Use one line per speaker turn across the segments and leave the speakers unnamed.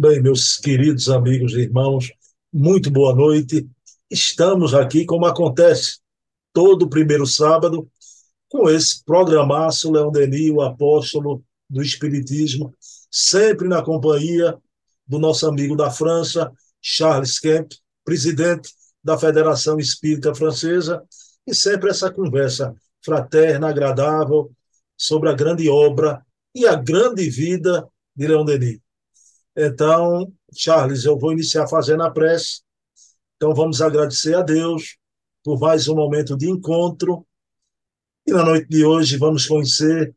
Bem, meus queridos amigos e irmãos, muito boa noite. Estamos aqui, como acontece todo primeiro sábado, com esse programaço Leão Denis, o apóstolo do Espiritismo, sempre na companhia do nosso amigo da França, Charles Kemp, presidente da Federação Espírita Francesa, e sempre essa conversa fraterna, agradável, sobre a grande obra e a grande vida de Leão Denis. Então, Charles, eu vou iniciar fazendo a prece. Então, vamos agradecer a Deus por mais um momento de encontro. E na noite de hoje vamos conhecer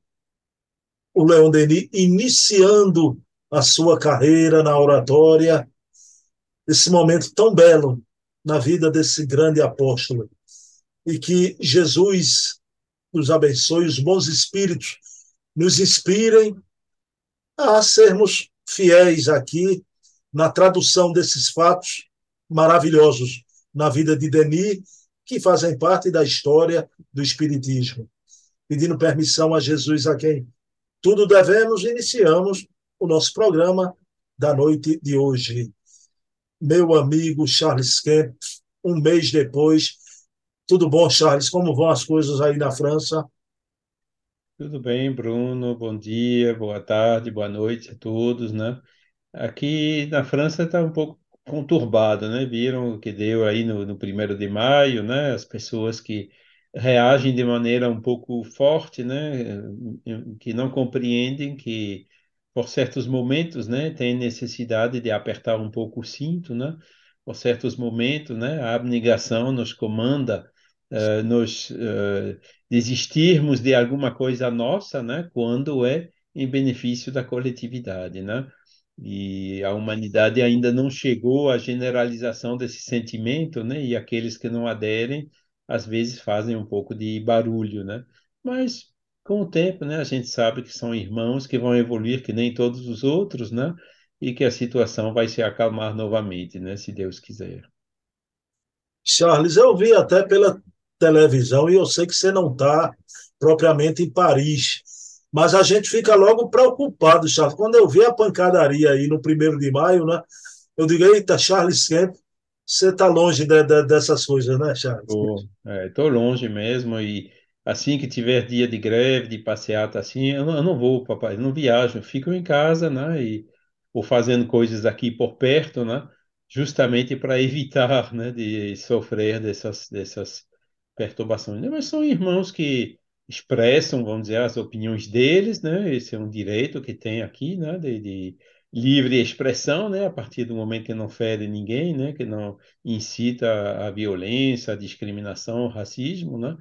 o Leon Denis iniciando a sua carreira na oratória, esse momento tão belo na vida desse grande apóstolo. E que Jesus nos abençoe, os bons espíritos nos inspirem a sermos fiéis aqui na tradução desses fatos maravilhosos na vida de Denis, que fazem parte da história do Espiritismo. Pedindo permissão a Jesus, a quem tudo devemos, iniciamos o nosso programa da noite de hoje. Meu amigo Charles Kemp, um mês depois. Tudo bom, Charles? Como vão as coisas aí na França?
Tudo bem, Bruno? Bom dia, boa tarde, boa noite a todos, né? Aqui na França está um pouco conturbado, né? Viram o que deu aí no, no primeiro de maio, né? As pessoas que reagem de maneira um pouco forte, né? Que não compreendem que por certos momentos, né? Tem necessidade de apertar um pouco o cinto, né? Por certos momentos, né? A abnegação nos comanda uh, nos uh, desistirmos de alguma coisa nossa, né, quando é em benefício da coletividade, né? E a humanidade ainda não chegou à generalização desse sentimento, né? E aqueles que não aderem, às vezes fazem um pouco de barulho, né? Mas com o tempo, né, a gente sabe que são irmãos que vão evoluir que nem todos os outros, né? E que a situação vai se acalmar novamente, né, se Deus quiser.
Charles, eu vi até pela televisão e eu sei que você não está propriamente em Paris. Mas a gente fica logo preocupado, Charles. Quando eu vi a pancadaria aí no primeiro de maio, né? Eu digo, eita, Charles Kemp, você está longe de, de, dessas coisas, né, Charles?
Estou é, longe mesmo e assim que tiver dia de greve, de passeata assim, eu não, eu não vou, papai, não viajo, fico em casa, né? E ou fazendo coisas aqui por perto, né? Justamente para evitar, né, de sofrer dessas dessas perturbações, né? mas são irmãos que expressam, vamos dizer, as opiniões deles, né? Esse é um direito que tem aqui, né? De, de, livre expressão, né? A partir do momento que não fere ninguém, né? Que não incita a violência, a discriminação, o racismo, né?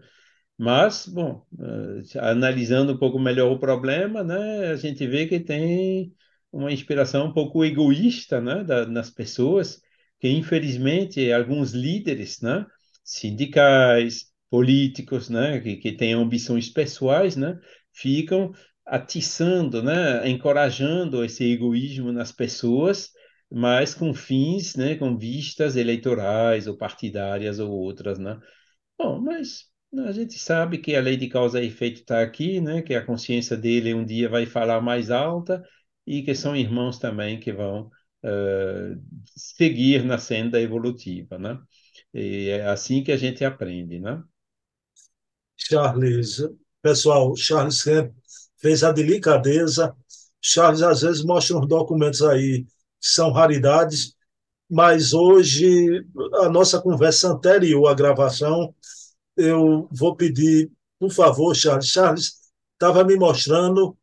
Mas, bom, uh, analisando um pouco melhor o problema, né? A gente vê que tem uma inspiração um pouco egoísta, né? Da, nas pessoas que, infelizmente, alguns líderes, né? sindicais, políticos, né, que, que têm ambições pessoais, né, ficam atiçando, né, encorajando esse egoísmo nas pessoas, mas com fins, né, com vistas eleitorais ou partidárias ou outras, né. Bom, mas a gente sabe que a lei de causa e efeito está aqui, né, que a consciência dele um dia vai falar mais alta e que são irmãos também que vão uh, seguir na senda evolutiva, né. E é assim que a gente aprende, né?
Charles, pessoal, Charles Kemp fez a delicadeza. Charles às vezes mostra uns documentos aí que são raridades, mas hoje a nossa conversa anterior à gravação, eu vou pedir, por favor, Charles. Charles estava me mostrando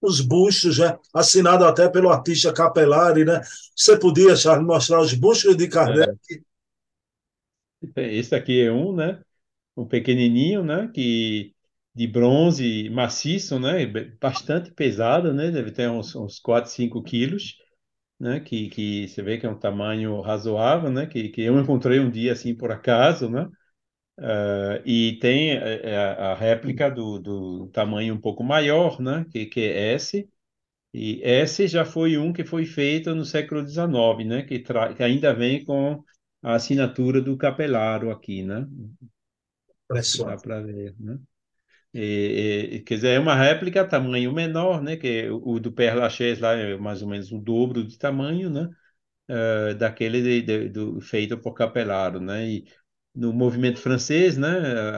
os bustos, né? assinado até pelo artista Capelari, né? Você podia, Charles, mostrar os bustos de Kardec? É.
Esse aqui é um, né? Um pequenininho, né? Que de bronze maciço, né? Bastante pesado, né? Deve ter uns, uns 4, 5 quilos, né? Que, que você vê que é um tamanho razoável, né? Que, que eu encontrei um dia assim por acaso, né? Uh, e tem a, é, é, a, réplica do, do tamanho um pouco maior, né? Que, que é S. E esse já foi um que foi feito no século XIX, né? Que, que ainda vem com a assinatura do capelaro aqui, né?
Dá para ver, né?
E, e, quer dizer, é uma réplica tamanho menor, né? Que o, do Père Lachaise lá é mais ou menos o dobro de tamanho, né? Uh, daquele de, de, do, feito por Capelaro, né? E no movimento francês, né?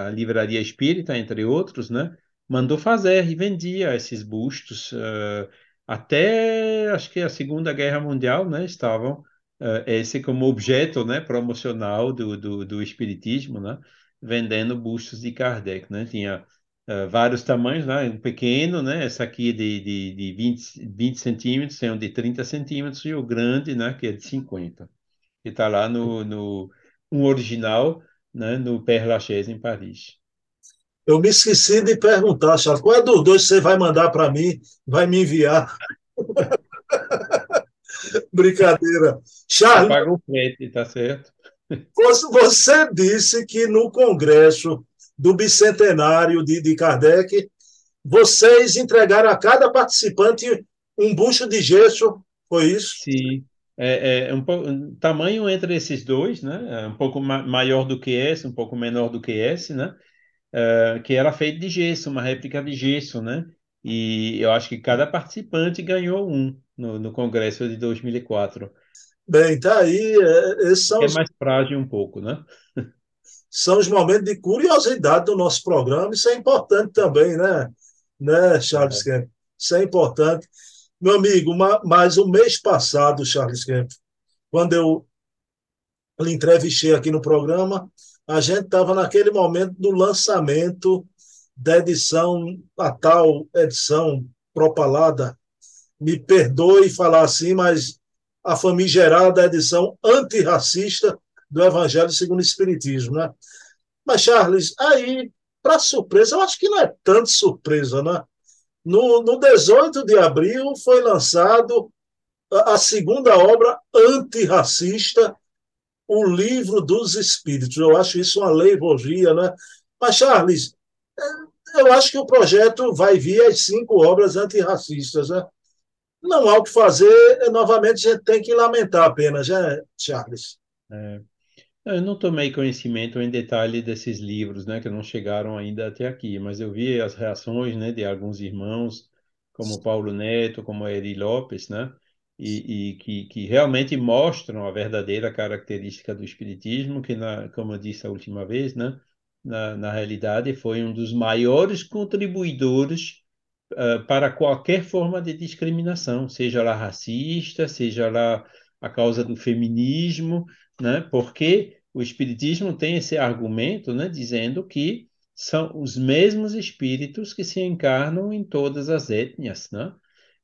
A livraria Espírita, entre outros, né? Mandou fazer e vendia esses bustos uh, até acho que a Segunda Guerra Mundial, né? Estavam uh, esse como objeto, né? Promocional do, do, do espiritismo, né? Vendendo bustos de Kardec, né? Tinha uh, vários tamanhos, né? Um pequeno, né? Essa aqui de, de, de 20, 20 centímetros, tem um de 30 centímetros e o grande, né? Que é de 50. Que está lá no, no um original, né? No Père Lachaise, em Paris.
Eu me esqueci de perguntar, Charles, qual é dos dois você vai mandar para mim, vai me enviar? Brincadeira.
Charles. Paga o frete, tá certo?
Você disse que no congresso do bicentenário de, de Kardec, vocês entregaram a cada participante um bucho de gesso, foi isso?
Sim. É, é um, pouco, um tamanho entre esses dois, né? É um pouco ma maior do que esse, um pouco menor do que esse, né? Uh, que era feito de gesso, uma réplica de gesso, né? E eu acho que cada participante ganhou um no, no congresso de 2004.
Bem, tá aí. É, esses são
é mais frágil um pouco, né?
são os momentos de curiosidade do nosso programa. Isso é importante também, né, né Charles é. Kemp? Isso é importante. Meu amigo, mas o mês passado, Charles Kemp, quando eu lhe entrevistei aqui no programa, a gente estava naquele momento do lançamento da edição, a tal edição propalada. Me perdoe falar assim, mas a famigerada edição antirracista do Evangelho segundo o Espiritismo, né? Mas, Charles, aí, para surpresa, eu acho que não é tanto surpresa, né? No, no 18 de abril foi lançado a, a segunda obra antirracista, O Livro dos Espíritos. Eu acho isso uma leivogia, né? Mas, Charles, eu acho que o projeto vai vir as cinco obras antirracistas, né? Não há o que fazer, novamente a gente tem que lamentar apenas, né, Charles?
É. Eu não tomei conhecimento em detalhe desses livros, né, que não chegaram ainda até aqui, mas eu vi as reações, né, de alguns irmãos, como Paulo Neto, como Eri Lopes, né, e, e que, que, realmente mostram a verdadeira característica do espiritismo, que, na, como eu disse a última vez, né, na, na realidade foi um dos maiores contribuidores uh, para qualquer forma de discriminação, seja lá racista, seja lá a causa do feminismo, né, porque o Espiritismo tem esse argumento, né, dizendo que são os mesmos espíritos que se encarnam em todas as etnias, né?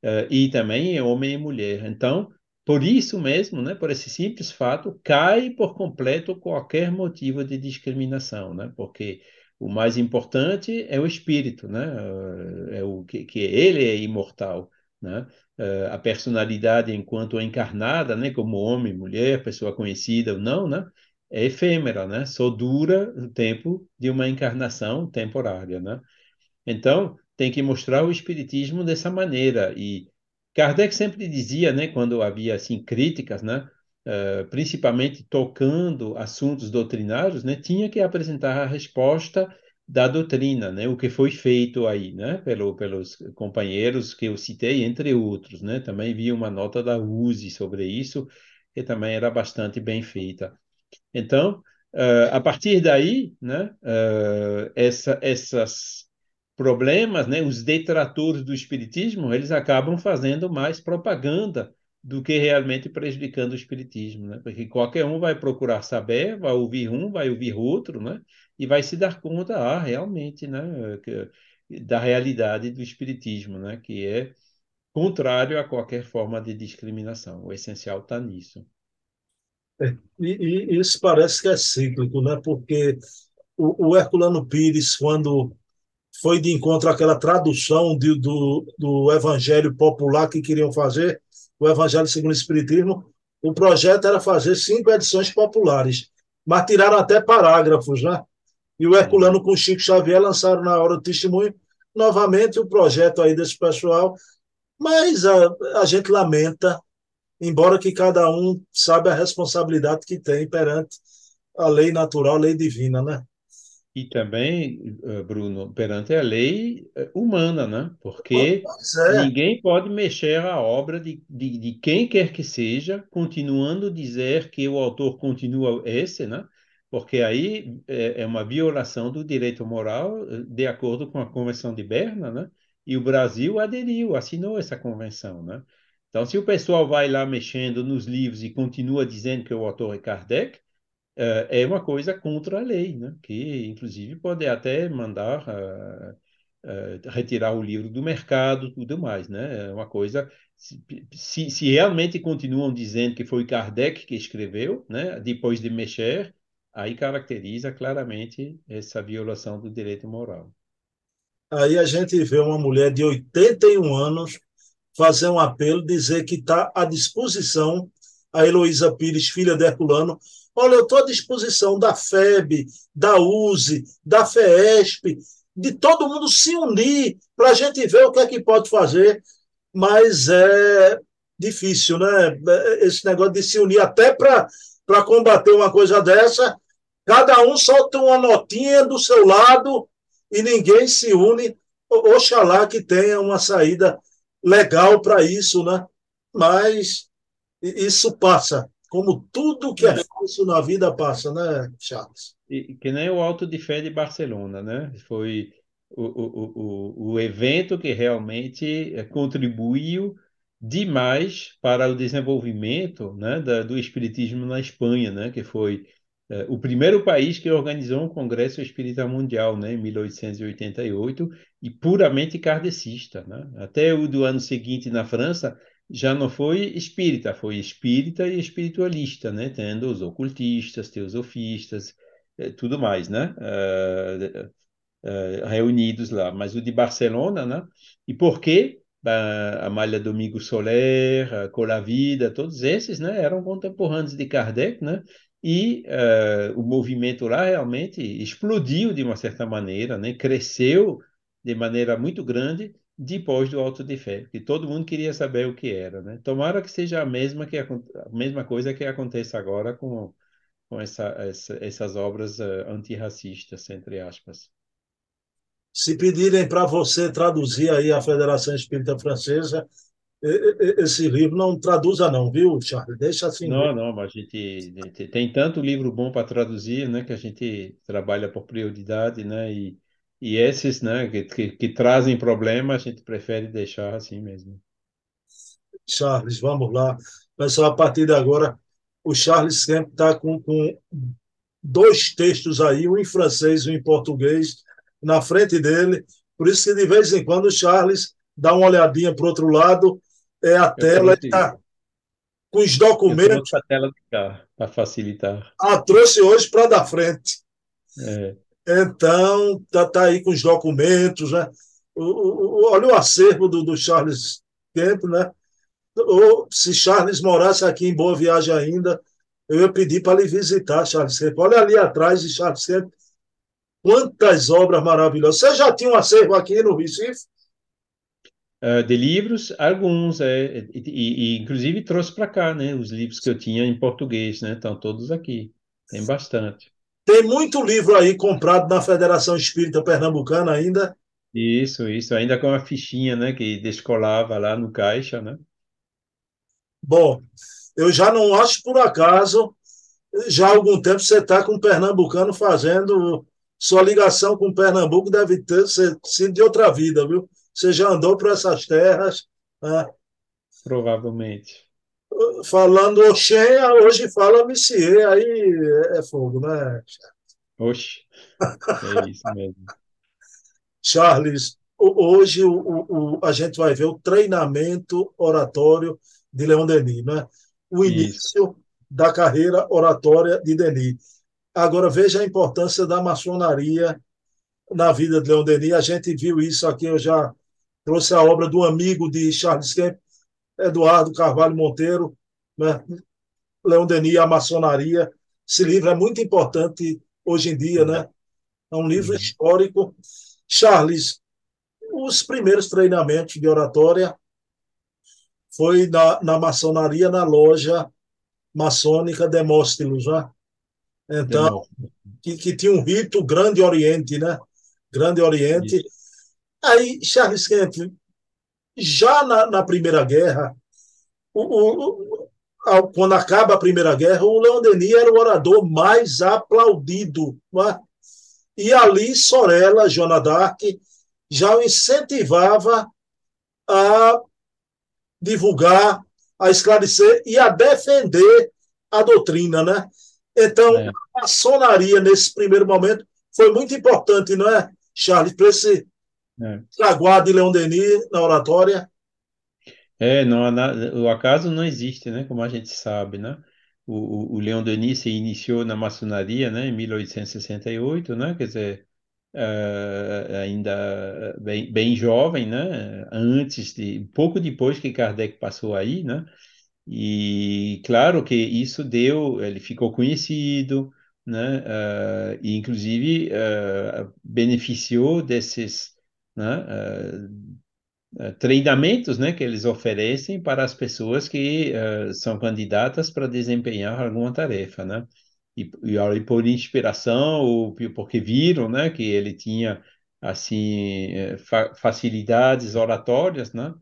Uh, e também em homem e mulher. Então, por isso mesmo, né, por esse simples fato, cai por completo qualquer motivo de discriminação, né? Porque o mais importante é o espírito, né? É o que, que ele é imortal, né? Uh, a personalidade enquanto encarnada, né, como homem, mulher, pessoa conhecida ou não, né? é efêmera, né? Só dura o tempo de uma encarnação temporária, né? Então, tem que mostrar o espiritismo dessa maneira e Kardec sempre dizia, né, quando havia assim críticas, né, uh, principalmente tocando assuntos doutrinários, né, tinha que apresentar a resposta da doutrina, né, o que foi feito aí, né, pelo, pelos companheiros que eu citei, entre outros, né, também vi uma nota da USE sobre isso, que também era bastante bem feita. Então, uh, a partir daí, né, uh, essa, essas problemas, né, os detratores do espiritismo, eles acabam fazendo mais propaganda do que realmente prejudicando o espiritismo, né? Porque qualquer um vai procurar saber, vai ouvir um, vai ouvir outro, né? E vai se dar conta, ah, realmente, né, da realidade do espiritismo, né? Que é contrário a qualquer forma de discriminação. O essencial está nisso.
É, e, e, isso parece que é cíclico, né? porque o, o, Herculano Pires, quando foi de encontro àquela tradução de, do, do Evangelho popular que queriam fazer, o Evangelho segundo o Espiritismo, o projeto era fazer cinco edições populares, mas tiraram até parágrafos, né? E o Herculano com Chico Xavier lançaram na hora do testemunho novamente o projeto aí desse pessoal, mas a, a gente lamenta embora que cada um saiba a responsabilidade que tem perante a lei natural, a lei divina, né?
E também, eh, Bruno, perante a lei eh, humana, né? Porque
é.
ninguém pode mexer a obra de, de, de quem quer que seja, continuando a dizer que o autor continua esse, né? Porque aí é, é uma violação do direito moral, eh, de acordo com a Convenção de Berna, né? E o Brasil aderiu, assinou essa convenção, né? Então, se o pessoal vai lá mexendo nos livros e continua dizendo que o autor é Kardec, é, é uma coisa contra a lei, né? que inclusive pode até mandar uh, uh, retirar o livro do mercado tudo mais. Né? É uma coisa, se, se realmente continuam dizendo que foi Kardec que escreveu, né? depois de mexer, aí caracteriza claramente essa violação do direito moral.
Aí a gente vê uma mulher de 81 anos fazer um apelo, dizer que está à disposição a Heloísa Pires, filha de Herculano, Olha, eu estou à disposição da FEB, da USE, da FESP, de todo mundo se unir para a gente ver o que é que pode fazer, mas é difícil, né? Esse negócio de se unir até para combater uma coisa dessa, cada um solta uma notinha do seu lado e ninguém se une. Oxalá que tenha uma saída legal para isso, né? Mas isso passa como tudo que é falso na vida passa, né, Charles?
E, que nem o Alto de Fé de Barcelona, né? Foi o, o, o, o evento que realmente eh, contribuiu demais para o desenvolvimento né, da, do espiritismo na Espanha, né? Que foi é, o primeiro país que organizou um congresso espírita mundial, né, em 1888, e puramente kardecista, né? Até o do ano seguinte na França já não foi espírita, foi espírita e espiritualista, né? Tendo os ocultistas, teosofistas, eh, tudo mais, né? Uh, uh, reunidos lá. Mas o de Barcelona, né? E por quê? Uh, Amália Domingo Soler, uh, Colavida, todos esses, né? Eram contemporâneos de Kardec, né? E uh, o movimento lá realmente explodiu de uma certa maneira, né? Cresceu de maneira muito grande depois do Alto de Fé, que todo mundo queria saber o que era, né? Tomara que seja a mesma, que, a mesma coisa que aconteça agora com, com essa, essa, essas obras uh, antirracistas, entre aspas.
Se pedirem para você traduzir aí a Federação Espírita Francesa, esse livro não traduza não, viu, Charles? Deixa assim.
Não, não, mas a gente, a gente tem tanto livro bom para traduzir, né, que a gente trabalha por prioridade, né, e e esses, né, que, que, que trazem problema, a gente prefere deixar assim mesmo.
Charles, vamos lá. Pessoal, a partir de agora, o Charles sempre está com, com dois textos aí, um em francês e um em português, na frente dele. Por isso que de vez em quando o Charles dá uma olhadinha para o outro lado, é a tela está com os documentos.
a tela de cá, para facilitar.
Ah, trouxe hoje para dar frente.
É.
Então, está tá aí com os documentos, né? O, o, olha o acervo do, do Charles Kemp, né? Ou, se Charles morasse aqui em Boa Viagem ainda, eu ia pedir para ele visitar Charles Kemp. Olha ali atrás de Charles Kemp, quantas obras maravilhosas. Você já tinha um acervo aqui no Recife?
Uh, de livros, alguns, é, e, e, inclusive trouxe para cá, né? Os livros que eu tinha em português, né? Estão todos aqui. Tem bastante.
Tem muito livro aí comprado na Federação Espírita Pernambucana ainda.
Isso, isso, ainda com a fichinha, né, que descolava lá no caixa, né?
Bom, eu já não acho por acaso, já há algum tempo você está com o pernambucano fazendo sua ligação com Pernambuco deve ter sido de outra vida, viu? Você já andou por essas terras. Né?
Provavelmente
falando Oxen, hoje fala Messier, aí é fogo, né?
Oxe, é isso mesmo.
Charles, hoje o, o, a gente vai ver o treinamento oratório de Leon Denis, né? O início isso. da carreira oratória de Denis. Agora, veja a importância da maçonaria na vida de Leon Denis. A gente viu isso aqui, eu já trouxe a obra do amigo de Charles Kemp, Eduardo Carvalho Monteiro, né? Leon Denis, A Maçonaria. Esse livro é muito importante hoje em dia, né? É um livro uhum. histórico. Charles, os primeiros treinamentos de oratória foi na, na maçonaria, na loja maçônica Demóstelos, né? Então, que, que tinha um rito Grande Oriente, né? Grande Oriente.
Isso.
Aí, Charles Kemp, já na, na Primeira Guerra, o, o, quando acaba a Primeira Guerra, o Leon Denis era o orador mais aplaudido. É? E ali, Sorella, Joana d'Arc, já o incentivava a divulgar, a esclarecer e a defender a doutrina, né? Então, é. a maçonaria, nesse primeiro momento, foi muito importante, não é, Charles, para esse é. traguar de Leon Denis na oratória?
É, não, o acaso não existe, né? Como a gente sabe, né? O, o, o Leon Denis se iniciou na maçonaria, né? Em 1868, né? Quer dizer, uh, ainda bem, bem jovem, né? Antes de, pouco depois que Kardec passou aí, né? E claro que isso deu, ele ficou conhecido, né? Uh, e inclusive uh, beneficiou desses, né? Uh, treinamentos, né? Que eles oferecem para as pessoas que são candidatas para desempenhar alguma tarefa, né? E, e por inspiração ou porque viram, né? Que ele tinha assim fa facilidades oratórias, né?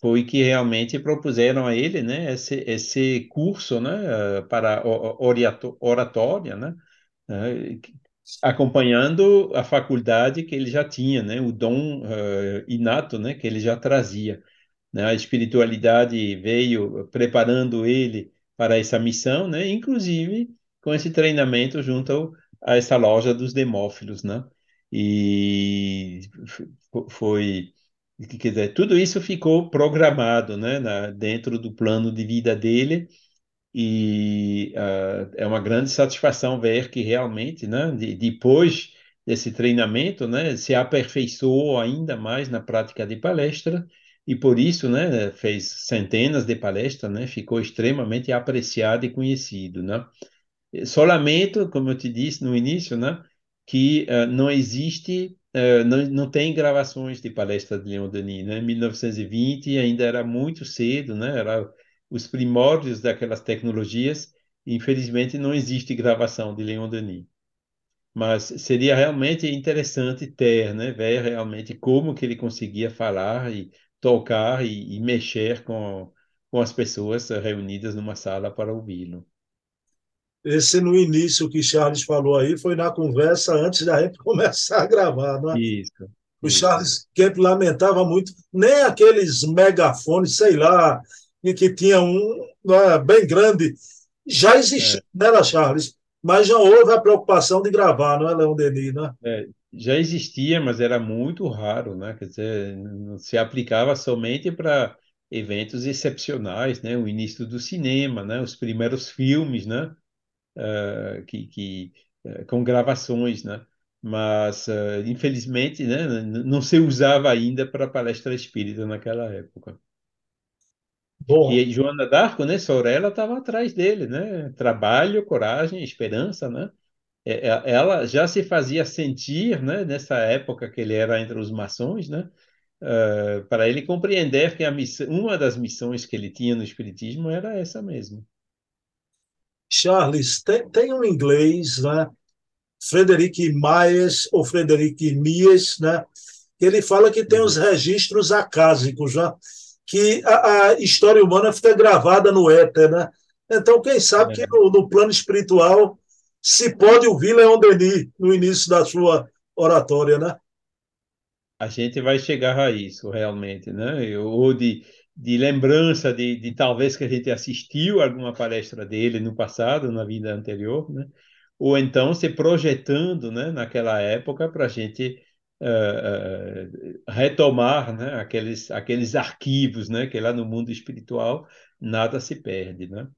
foi que realmente propuseram a ele, né, esse, esse curso, né, para oratória, né, acompanhando a faculdade que ele já tinha, né, o dom uh, inato, né, que ele já trazia. Né, a espiritualidade veio preparando ele para essa missão, né, inclusive com esse treinamento junto a essa loja dos demófilos, né, e foi Quer dizer, tudo isso ficou programado né, na, dentro do plano de vida dele e uh, é uma grande satisfação ver que realmente, né, de, depois desse treinamento, né, se aperfeiçoou ainda mais na prática de palestra e por isso, né, fez centenas de palestras, né, ficou extremamente apreciado e conhecido, né. Só lamento, como eu te disse no início, né, que uh, não existe Uh, não, não tem gravações de palestra de Leon Denis, né? Em 1920 ainda era muito cedo, né? Era os primórdios daquelas tecnologias. infelizmente não existe gravação de Leon Denis. Mas seria realmente interessante ter, né? Ver realmente como que ele conseguia falar e tocar e, e mexer com, com as pessoas reunidas numa sala para ouvi-lo.
Esse no início que Charles falou aí foi na conversa antes da gente começar a gravar, não é?
Isso.
O. Charles Kemp lamentava muito, nem aqueles megafones, sei lá, que, que tinha um é, bem grande, já existia, é. né, Charles? Mas já houve a preocupação de gravar, não é, Leão Denis, né?
É, já existia, mas era muito raro, né? Quer dizer, se aplicava somente para eventos excepcionais, né? O início do cinema, né? Os primeiros filmes, né? uh, que, que uh, com gravações, né? Mas uh, infelizmente, né, não se usava ainda para palestra espírita naquela época. E Joana d'Arco, né, Sorella estava atrás dele, né? Trabalho, coragem, esperança, né? Ela já se fazia sentir, né, nessa época que ele era entre os maçons, né? Uh, para ele compreender que a missão, uma das missões que ele tinha no espiritismo era essa mesmo.
Charles, tem, tem um inglês, né? Frederic Myers ou Frederic Mies, né? Ele fala que tem os uhum. registros acásicos, né? Que a, a, história humana fica gravada no éter, né? Então, quem sabe é. que no, no, plano espiritual se pode ouvir Leon Denis no início da sua oratória, né?
A gente vai chegar a isso, realmente, né? Ou de de lembrança de, de talvez que a gente assistiu alguma palestra dele no passado, na vida anterior, né? ou então se projetando né, naquela época para a gente uh, uh, retomar né, aqueles, aqueles arquivos né, que lá no mundo espiritual nada se perde. Né?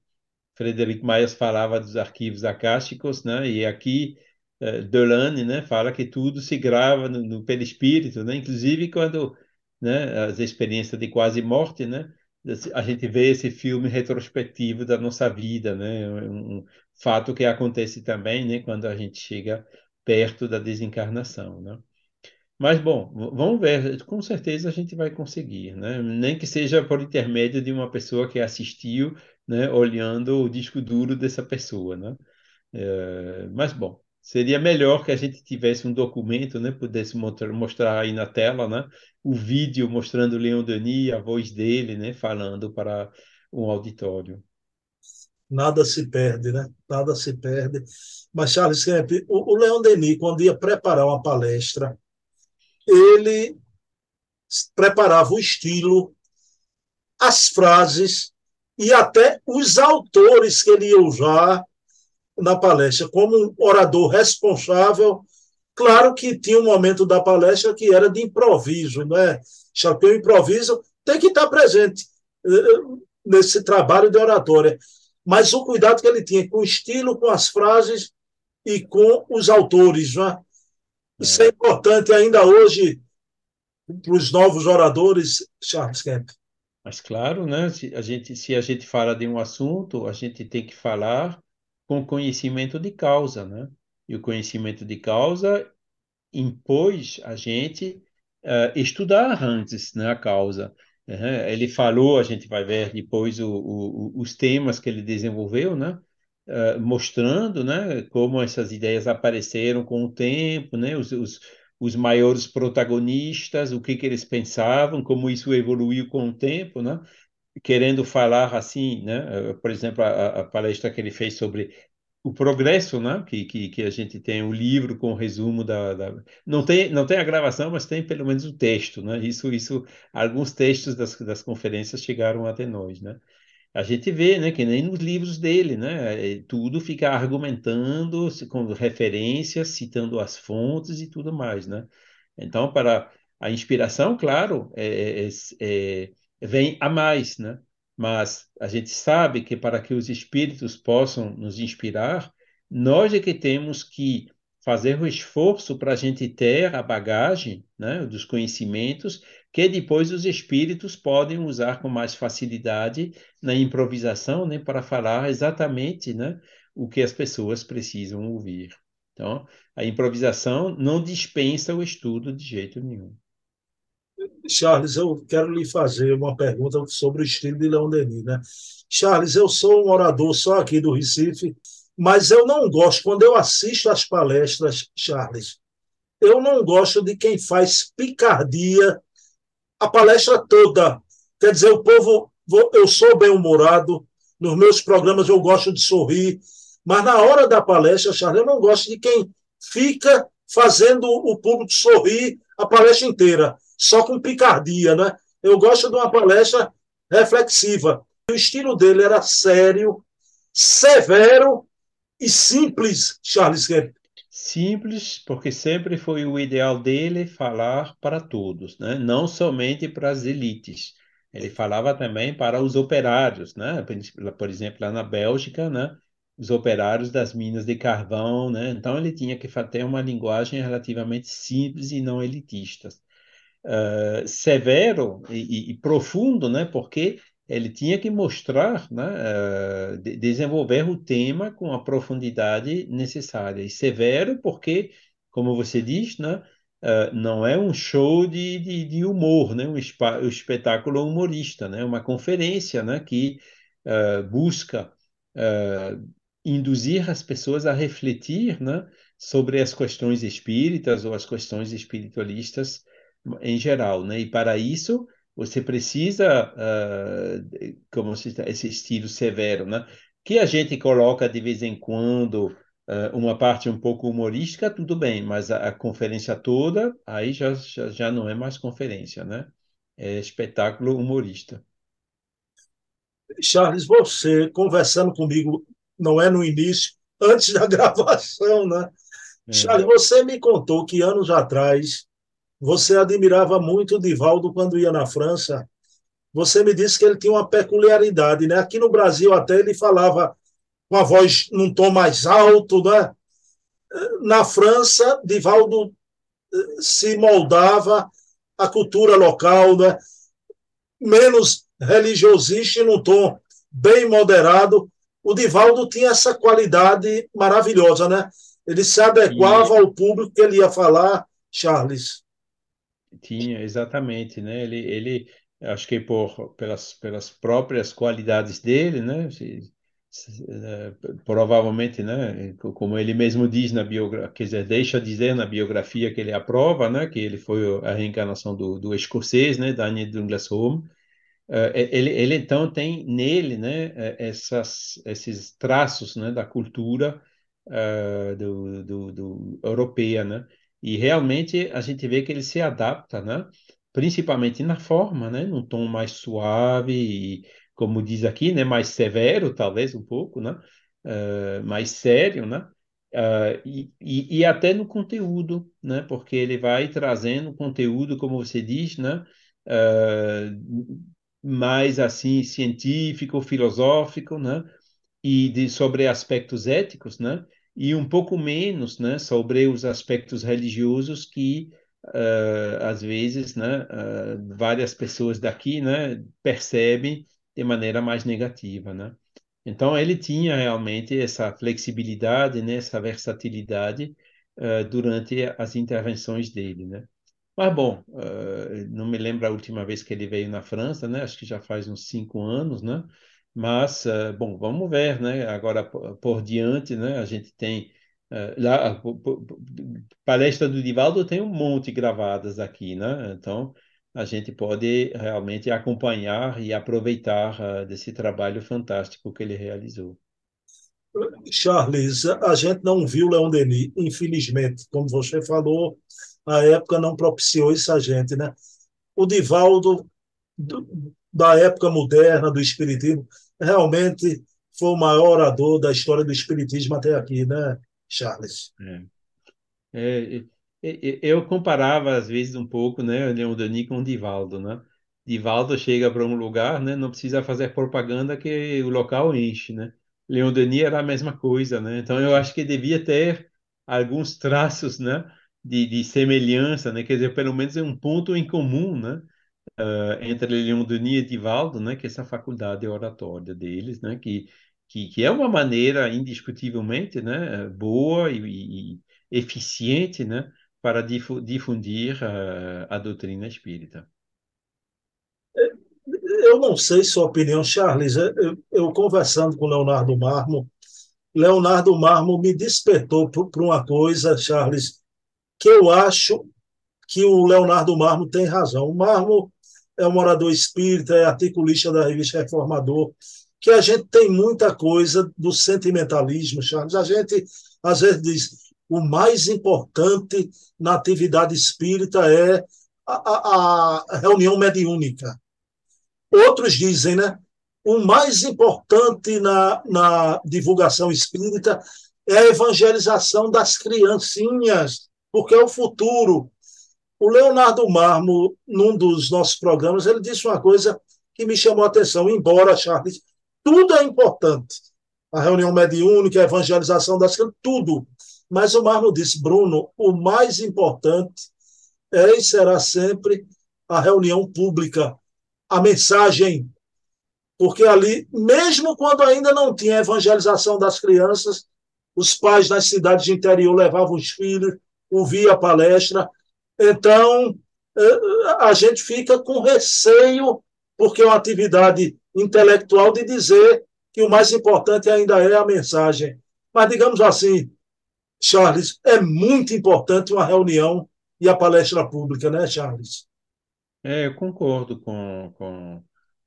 Frederic Myers falava dos arquivos acásticos, né, e aqui uh, Delane né, fala que tudo se grava no, no perispírito, né, inclusive quando né, as experiências de quase morte, né, a gente vê esse filme retrospectivo da nossa vida, né, um fato que acontece também, né, quando a gente chega perto da desencarnação, né. Mas bom, vamos ver, com certeza a gente vai conseguir, né? Nem que seja por intermédio de uma pessoa que assistiu, né, olhando o disco duro dessa pessoa, né? É, mas bom, Seria melhor que a gente tivesse um documento, né? Pudesse mostrar, aí na tela, né? O vídeo mostrando Leon Denis, a voz dele, né? Falando para um auditório.
Nada se perde, né? Nada se perde. Mas, Charles Kemp, o, o Leon Denis, quando ia preparar uma palestra, ele preparava o estilo, as frases e até os autores que ele ia usar na palestra, como um orador responsável. Claro que tinha um momento da palestra que era de improviso, né? O improviso tem que estar presente eh, nesse trabalho de oratória. Mas o cuidado que ele tinha com o estilo, com as frases e com os autores. Né? Isso é, importante ainda hoje para os novos oradores, Charles Kemp.
Mas claro, né? Se a gente, se a gente fala de um assunto, a gente tem que falar com conhecimento de causa, né? E o conhecimento de causa impôs a gente uh, estudar antes, né, a causa. Uhum. Ele falou, a gente vai ver depois o, o, os temas que ele desenvolveu, né? Uh, mostrando, né, como essas ideias apareceram com o tempo, né, os, os, os maiores protagonistas, o que que eles pensavam, como isso evoluiu com o tempo, né? querendo falar assim, né? Por exemplo, a, a, palestra que ele fez sobre o progresso, né? Que, que, que a gente tem o livro com o resumo da, da, não tem não tem a gravação, mas tem pelo menos o texto, né? Isso isso alguns textos das, das conferências chegaram até nós, né? A gente vê, né, que nem nos livros dele, né, tudo fica argumentando com referências, citando as fontes e tudo mais, né? Então, para a inspiração, claro, é, é, é, é vem a mais, né? mas a gente sabe que para que os espíritos possam nos inspirar, nós é que temos que fazer o esforço para a gente ter a bagagem né, dos conhecimentos que depois os espíritos podem usar com mais facilidade na improvisação né, para falar exatamente né, o que as pessoas precisam ouvir. Então, a improvisação não dispensa o estudo de jeito nenhum.
Charles, eu quero lhe fazer uma pergunta sobre o estilo de Leon Denis, né? Charles, eu sou um orador só aqui do Recife, mas eu não gosto, quando eu assisto às palestras, Charles, eu não gosto de quem faz picardia a palestra toda. Quer dizer, o povo, eu sou bem-humorado, nos meus programas eu gosto de sorrir, mas na hora da palestra, Charles, eu não gosto de quem fica fazendo o público sorrir a palestra inteira só com picardia, né? Eu gosto de uma palestra reflexiva. O estilo dele era sério, severo e simples, Charles Kemp.
Simples, porque sempre foi o ideal dele falar para todos, né? não somente para as elites. Ele falava também para os operários, né? por exemplo, lá na Bélgica, né? os operários das minas de carvão. Né? Então, ele tinha que ter uma linguagem relativamente simples e não elitista uh, severo e, e, profundo, né? Porque ele tinha que mostrar, né? Uh, de, desenvolver o tema com a profundidade necessária. E severo porque, como você diz, né? Uh, não é um show de, de, de humor, né? um, um espetáculo humorista, né? uma conferência né? que uh, busca induzir as pessoas a refletir né? sobre as questões espíritas ou as questões espiritualistas em geral, né? E para isso você precisa, uh, como se, esse estilo severo, né? Que a gente coloca de vez em quando uh, uma parte um pouco humorística, tudo bem, mas a, a conferência toda, aí já, já, já não é mais conferência, né? É espetáculo humorista.
Charles, você conversando comigo, não é no início, antes da gravação, né? É. Charles, você me contou que anos atrás você admirava muito o Divaldo quando ia na França. Você me disse que ele tinha uma peculiaridade, né? Aqui no Brasil até ele falava com a voz num tom mais alto, né? Na França, Divaldo eh, se moldava a cultura local, né? Menos religiosista num tom bem moderado. O Divaldo tinha essa qualidade maravilhosa, né? Ele se adequava ao público que ele ia falar, Charles.
Tinha, exatamente, né? Ele, ele acho que por, pelas, pelas próprias qualidades dele, né? provavelmente, né, como ele mesmo diz na biografia, quer dizer, deixa dizer na biografia que ele aprova, né, que ele foi a reencarnação do, do escocês, né, Daniel Douglas Home. Uh, ele, ele então tem nele, né, essas, esses traços, né, da cultura uh, do, do, do europeia, né, e realmente a gente vê que ele se adapta, né, principalmente na forma, né, num tom mais suave como diz aqui, né, mais severo, talvez um pouco, né, uh, mais sério, né, uh, e, e, e, até no conteúdo, né, porque ele vai trazendo conteúdo, como você diz, né, uh, mais assim científico, filosófico, né, e de, sobre aspectos éticos, né, e um pouco menos, né, sobre os aspectos religiosos que às vezes, né, várias pessoas daqui, né, percebem de maneira mais negativa, né? Então ele tinha realmente essa flexibilidade, né, essa versatilidade uh, durante as intervenções dele, né? Mas bom, uh, não me lembro a última vez que ele veio na França, né? Acho que já faz uns cinco anos, né? Mas bom, vamos ver, né? Agora por, diante, né? A gente tem lá a palestra do Divaldo tem um monte gravadas aqui, né? Então a gente pode realmente acompanhar e aproveitar uh, desse trabalho fantástico que ele realizou.
Charles, a gente não viu Leon Denis, infelizmente, como você falou, a época não propiciou isso a gente, né? O Divaldo, do, da época moderna do Espiritismo, realmente foi o maior orador da história do Espiritismo até aqui, né, Charles?
É. É, eu comparava às vezes um pouco, né, Leon Denis com o Divaldo, né? Divaldo chega para um lugar, né, não precisa fazer propaganda que o local enche, né? Leon Denis era a mesma coisa, né? Então eu acho que devia ter alguns traços, né, de, de semelhança, né? Quer dizer, pelo menos é um ponto em comum, né? Uh, entre Leon Denis e Divaldo, né? Que essa faculdade oratória deles, né? Que que, que é uma maneira indiscutivelmente, né? Boa e, e eficiente, né? para difundir a, a doutrina espírita.
Eu não sei sua opinião, Charles. Eu, eu conversando com Leonardo Marmo, Leonardo Marmo me despertou para uma coisa, Charles, que eu acho que o Leonardo Marmo tem razão. O Marmo é um morador espírita, é articulista da revista Reformador, que a gente tem muita coisa do sentimentalismo, Charles. A gente às vezes diz, o mais importante na atividade espírita é a, a, a reunião mediúnica. Outros dizem, né? O mais importante na, na divulgação espírita é a evangelização das criancinhas, porque é o futuro. O Leonardo Marmo, num dos nossos programas, ele disse uma coisa que me chamou a atenção, embora, Charles, tudo é importante. A reunião mediúnica, a evangelização das crianças, tudo. Mas o Marno disse, Bruno, o mais importante é e será sempre a reunião pública, a mensagem. Porque ali, mesmo quando ainda não tinha evangelização das crianças, os pais nas cidades de interior levavam os filhos, ouviam a palestra. Então, eh, a gente fica com receio, porque é uma atividade intelectual, de dizer que o mais importante ainda é a mensagem. Mas, digamos assim, Charles, é muito importante uma reunião e a palestra pública, né, Charles?
É, eu concordo com, com,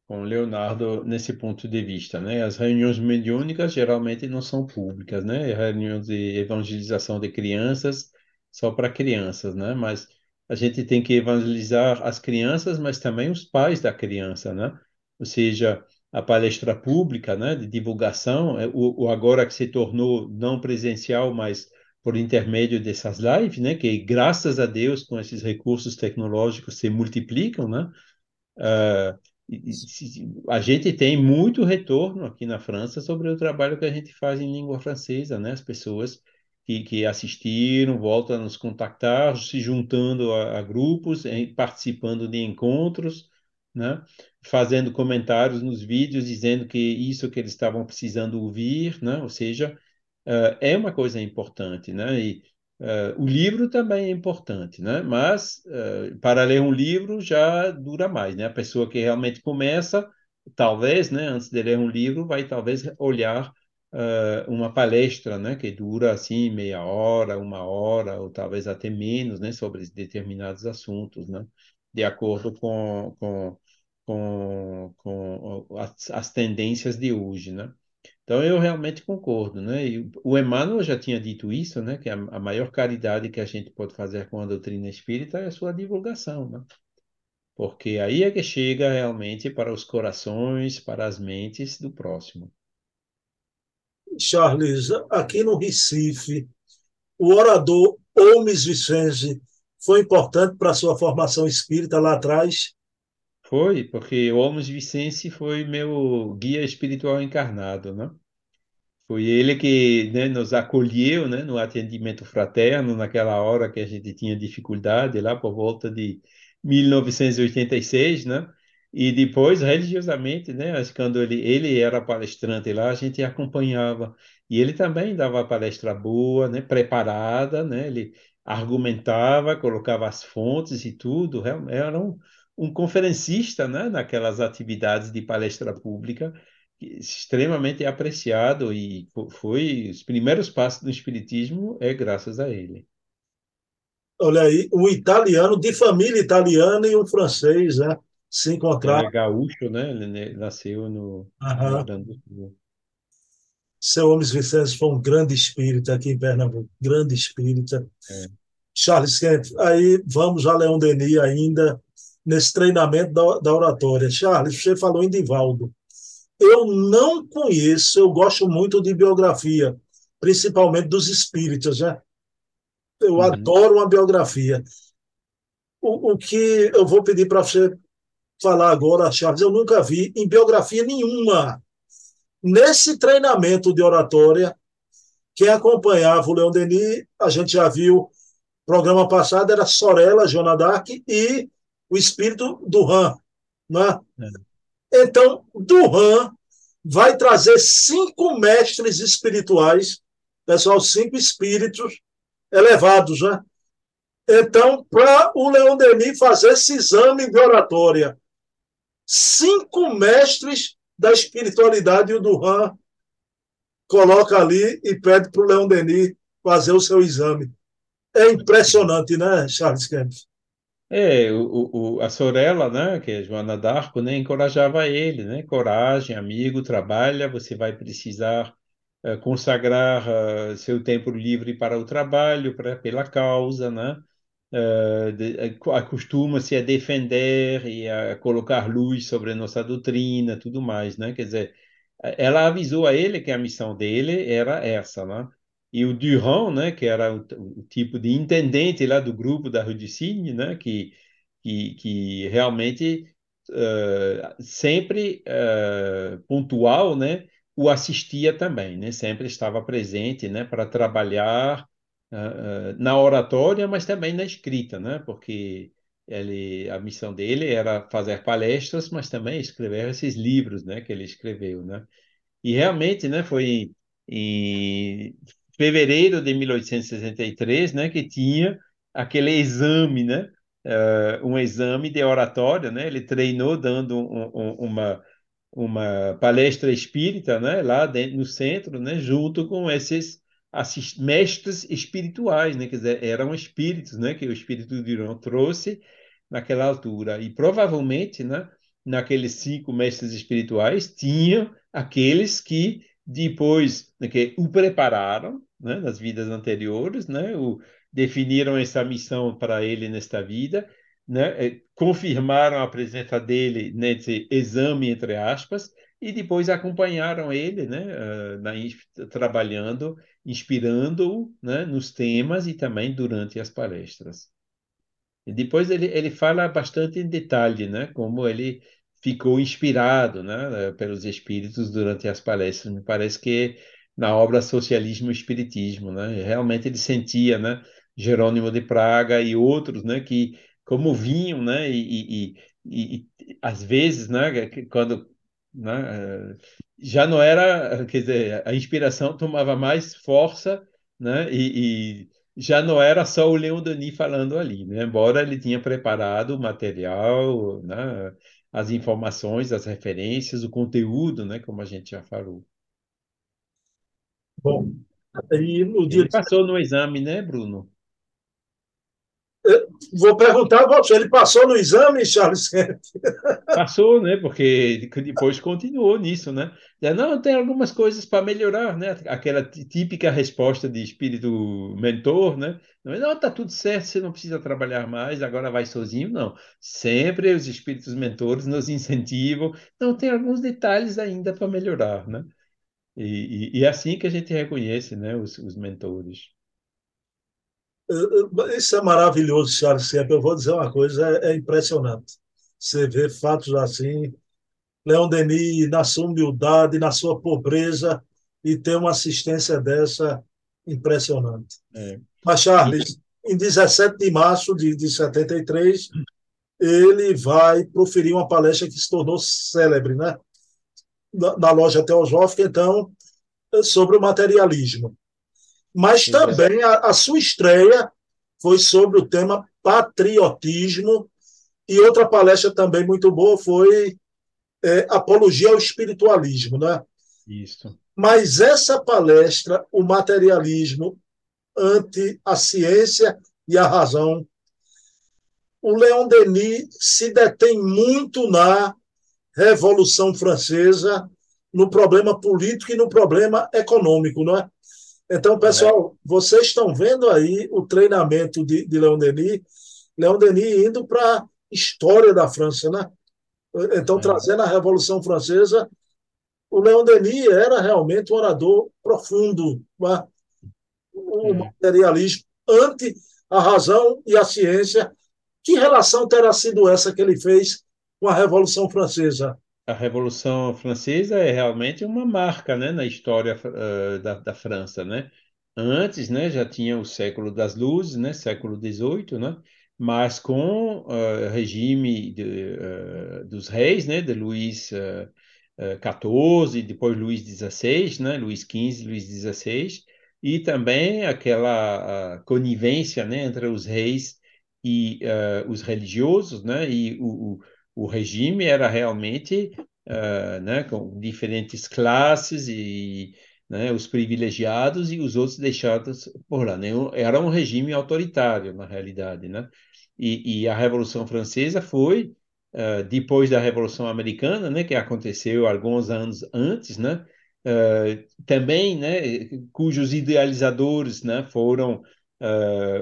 com Leonardo nesse ponto de vista, né? As reuniões mediúnicas geralmente não são públicas, né? Reuniões de evangelização de crianças só para crianças, né? Mas a gente tem que evangelizar as crianças, mas também os pais da criança, né? Ou seja, a palestra pública, né, de divulgação, é, o, o agora que se tornou não presencial, mas por intermédio dessas lives, né, que graças a Deus com esses recursos tecnológicos se multiplicam, né, uh, a gente tem muito retorno aqui na França sobre o trabalho que a gente faz em língua francesa, né, as pessoas que, que assistiram voltam a nos contactar, se juntando a, a grupos, participando de encontros, né, fazendo comentários nos vídeos dizendo que isso que eles estavam precisando ouvir, né, ou seja, uh, é uma coisa importante, né? E uh, o livro também é importante, né? Mas uh, para ler um livro já dura mais, né? A pessoa que realmente começa talvez, né, antes de ler um livro, vai talvez olhar uh, uma palestra, né, que dura assim meia hora, uma hora, ou talvez até menos, né, sobre determinados assuntos, né, de acordo com, com, com, com as, as tendências de hoje, né. Então eu realmente concordo, né? E o Emmanuel já tinha dito isso, né? Que a, a maior caridade que a gente pode fazer com a doutrina espírita é a sua divulgação, né? Porque aí é que chega realmente para os corações, para as mentes do próximo.
Charles, aqui no Recife, o orador Holmes Vicente foi importante para a sua formação espírita lá atrás?
Foi, porque Holmes Vicente foi meu guia espiritual encarnado, né? Foi ele que né, nos acolheu né, no atendimento fraterno, naquela hora que a gente tinha dificuldade, lá por volta de 1986, né? E depois, religiosamente, né, quando ele, ele era palestrante lá, a gente acompanhava. E ele também dava palestra boa, né, preparada, né, ele argumentava, colocava as fontes e tudo. Era um, um conferencista né, naquelas atividades de palestra pública, extremamente apreciado e foi os primeiros passos do Espiritismo é graças a ele.
Olha aí, um italiano de família italiana e um francês, né? Se encontraram.
Ele é gaúcho, né? Ele nasceu no, Sul.
Seu Homens Vicente foi um grande espírita aqui em Pernambuco, grande espírita. É. Charles Kemp, aí vamos a Leão Denis ainda, nesse treinamento da, da oratória. Charles, você falou em Divaldo. Eu não conheço, eu gosto muito de biografia, principalmente dos espíritas, né? Eu uhum. adoro uma biografia. O, o que eu vou pedir para você falar agora, Charles, eu nunca vi em biografia nenhuma. Nesse treinamento de oratória, quem acompanhava o Leão Denis, a gente já viu, programa passado era Sorella, Joana Dark e o espírito do Ram. Né? É. Então, Duran vai trazer cinco mestres espirituais, pessoal, cinco espíritos elevados, né? Então, para o Leão Denis fazer esse exame de oratória, cinco mestres da espiritualidade o Duran coloca ali e pede para o Leão Denis fazer o seu exame. É impressionante, né, Charles Kemp?
É, o, o, a Sorella, né, que é Joana d'Arco, né, encorajava ele, né, coragem, amigo, trabalha, você vai precisar uh, consagrar uh, seu tempo livre para o trabalho, para, pela causa, né, uh, acostuma-se a defender e a colocar luz sobre a nossa doutrina, tudo mais, né, quer dizer, ela avisou a ele que a missão dele era essa, né, e o Durand, né, que era o, o, tipo de intendente lá do grupo da Rue du Cygne, né, que, que, que realmente uh, sempre uh, pontual, né, o assistia também, né, sempre estava presente, né, para trabalhar uh, na oratória, mas também na escrita, né, porque ele, a missão dele era fazer palestras, mas também escrever esses livros, né, que ele escreveu, né, e realmente, né, foi em fevereiro de 1863, né, que tinha aquele exame, né, uh, um exame de oratória, né, ele treinou dando um, um, uma uma palestra espírita, né, lá dentro no centro, né, junto com esses mestres espirituais, né, quer dizer, eram espíritos, né, que o espírito de Irão trouxe naquela altura. E provavelmente, né, naqueles cinco mestres espirituais tinha aqueles que depois né, que o prepararam né, nas vidas anteriores, né, o, definiram essa missão para ele nesta vida, né, confirmaram a presença dele nesse exame, entre aspas, e depois acompanharam ele né, na, trabalhando, inspirando-o né, nos temas e também durante as palestras. E depois ele, ele fala bastante em detalhe, né, como ele ficou inspirado né, pelos espíritos durante as palestras. Me parece que na obra Socialismo e Espiritismo, né, realmente ele sentia, né, Jerônimo de Praga e outros, né, que como vinham, né, e, e, e, e às vezes, né, quando né, já não era, quer dizer, a inspiração tomava mais força, né, e, já não era só o Leon Denis falando ali, né, embora ele tinha preparado o material, né, as informações, as referências, o conteúdo, né, como a gente já falou.
Bom, e no dia
Ele passou no exame, né, Bruno?
Vou perguntar a você, ele passou no exame, Charles
Passou, né? Porque depois continuou nisso, né? Não, tem algumas coisas para melhorar, né? Aquela típica resposta de espírito mentor, né? Não, tá tudo certo, você não precisa trabalhar mais, agora vai sozinho, não. Sempre os espíritos mentores nos incentivam. Não, tem alguns detalhes ainda para melhorar, né? E, e, e, é assim que a gente reconhece, né? Os, os mentores.
Isso é maravilhoso, Charles Sempre. Eu vou dizer uma coisa, é, é impressionante. Você vê fatos assim, Leão Denis, na sua humildade, na sua pobreza, e ter uma assistência dessa impressionante. É. Mas, Charles, em 17 de março de, de 73, ele vai proferir uma palestra que se tornou célebre, né? Na, na loja teosófica, então, sobre o materialismo. Mas também a, a sua estreia foi sobre o tema patriotismo e outra palestra também muito boa foi é, apologia ao espiritualismo, né?
Isso.
Mas essa palestra, o materialismo ante a ciência e a razão, o Leon Denis se detém muito na Revolução Francesa, no problema político e no problema econômico, não é? Então, pessoal, vocês estão vendo aí o treinamento de, de Leon Denis, Leon Denis indo para a história da França, né? Então, é. trazendo a Revolução Francesa, o Leon Denis era realmente um orador profundo, né? o é. materialismo ante a razão e a ciência. Que relação terá sido essa que ele fez com a Revolução Francesa?
A Revolução Francesa é realmente uma marca, né, na história uh, da, da, França, né? Antes, né, já tinha o século das luzes, né, século XVIII, né? Mas com o uh, regime de, uh, dos reis, né, de Luís XIV, depois Luís XVI, né, Luís XV, Luís XVI, e também aquela conivência, né, entre os reis e os religiosos, né, e o, o o regime era realmente uh, né, com diferentes classes e né, os privilegiados e os outros deixados por lá. Né? Era um regime autoritário, na realidade. Né? E, e a Revolução Francesa foi, uh, depois da Revolução Americana, né, que aconteceu alguns anos antes, né, uh, também, né, cujos idealizadores né, foram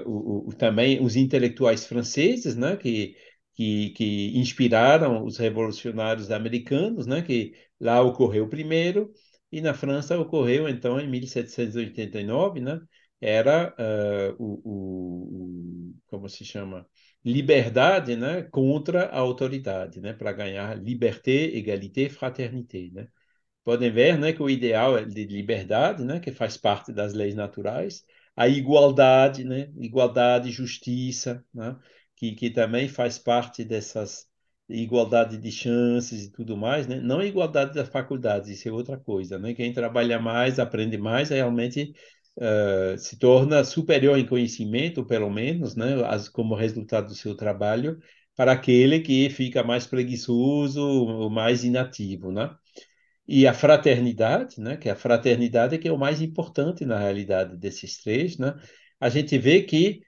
o, o, também os intelectuais franceses, né, que que, que inspiraram os revolucionários americanos, né, que lá ocorreu primeiro, e na França ocorreu então em 1789, né, era uh, o, o, como se chama, liberdade, né, contra a autoridade, né, para ganhar liberté, égalité, fraternité, né. Podem ver, né, que o ideal é de liberdade, né, que faz parte das leis naturais, a igualdade, né, igualdade, justiça, né, que, que também faz parte dessas igualdade de chances e tudo mais, né? Não igualdade das faculdades, isso é outra coisa, né? Quem trabalha mais, aprende mais, realmente uh, se torna superior em conhecimento, pelo menos, né? As, como resultado do seu trabalho, para aquele que fica mais preguiçoso, mais inativo, né? E a fraternidade, né? Que a fraternidade é que é o mais importante na realidade desses três, né? A gente vê que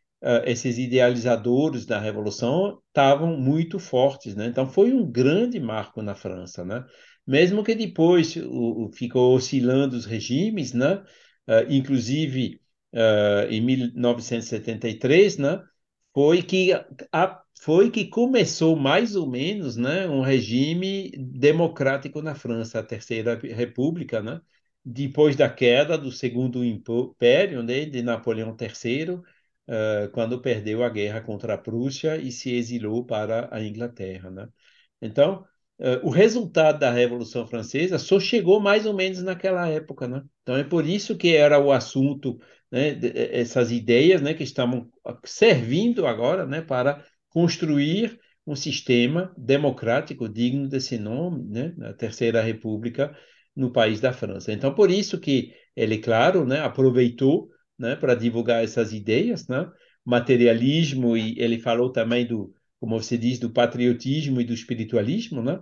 esses idealizadores da Revolução estavam muito fortes, né? Então foi um grande marco na França, né? Mesmo que depois o, o ficou oscilando os regimes, né? Uh, inclusive uh, em 1973, né? Foi que a, foi que começou mais ou menos, né? Um regime democrático na França, a Terceira República, né? Depois da queda do Segundo Império, né? De Napoleão III uh, quando perdeu a guerra contra a Prússia e se exilou para a Inglaterra. Né? Então, uh, o resultado da Revolução Francesa só chegou mais ou menos naquela época. Né? Então, é por isso que era o assunto, né, essas ideias né, que estavam servindo agora né, para construir um sistema democrático digno desse nome, né, a Terceira República no país da França. Então, por isso que ele, claro, né, aproveitou né, para divulgar essas ideias, né? Materialismo e ele falou também do como você diz, do patriotismo e do espiritualismo, né?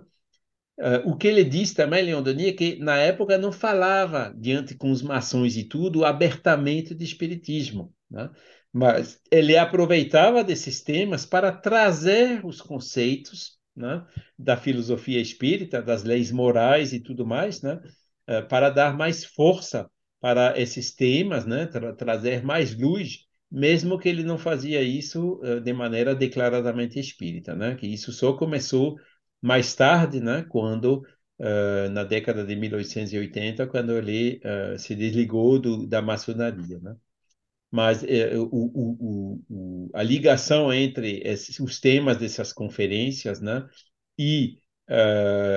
Uh, o que ele diz também, Leon Denis, é que na época não falava, diante com os maçons e tudo, abertamente de espiritismo. Né? Mas ele aproveitava desses temas para trazer os conceitos né, da filosofia espírita, das leis morais e tudo mais, né, uh, para dar mais força para esses temas, né, tra trazer mais luz, mesmo que ele não fazia isso uh, de maneira declaradamente espírita, né, que isso só começou mais tarde, né, quando uh, na década de 1880, quando ele uh, se desligou do, da maçonaria, né? Mas o, o, o, a ligação entre esses, os temas dessas conferências, né, e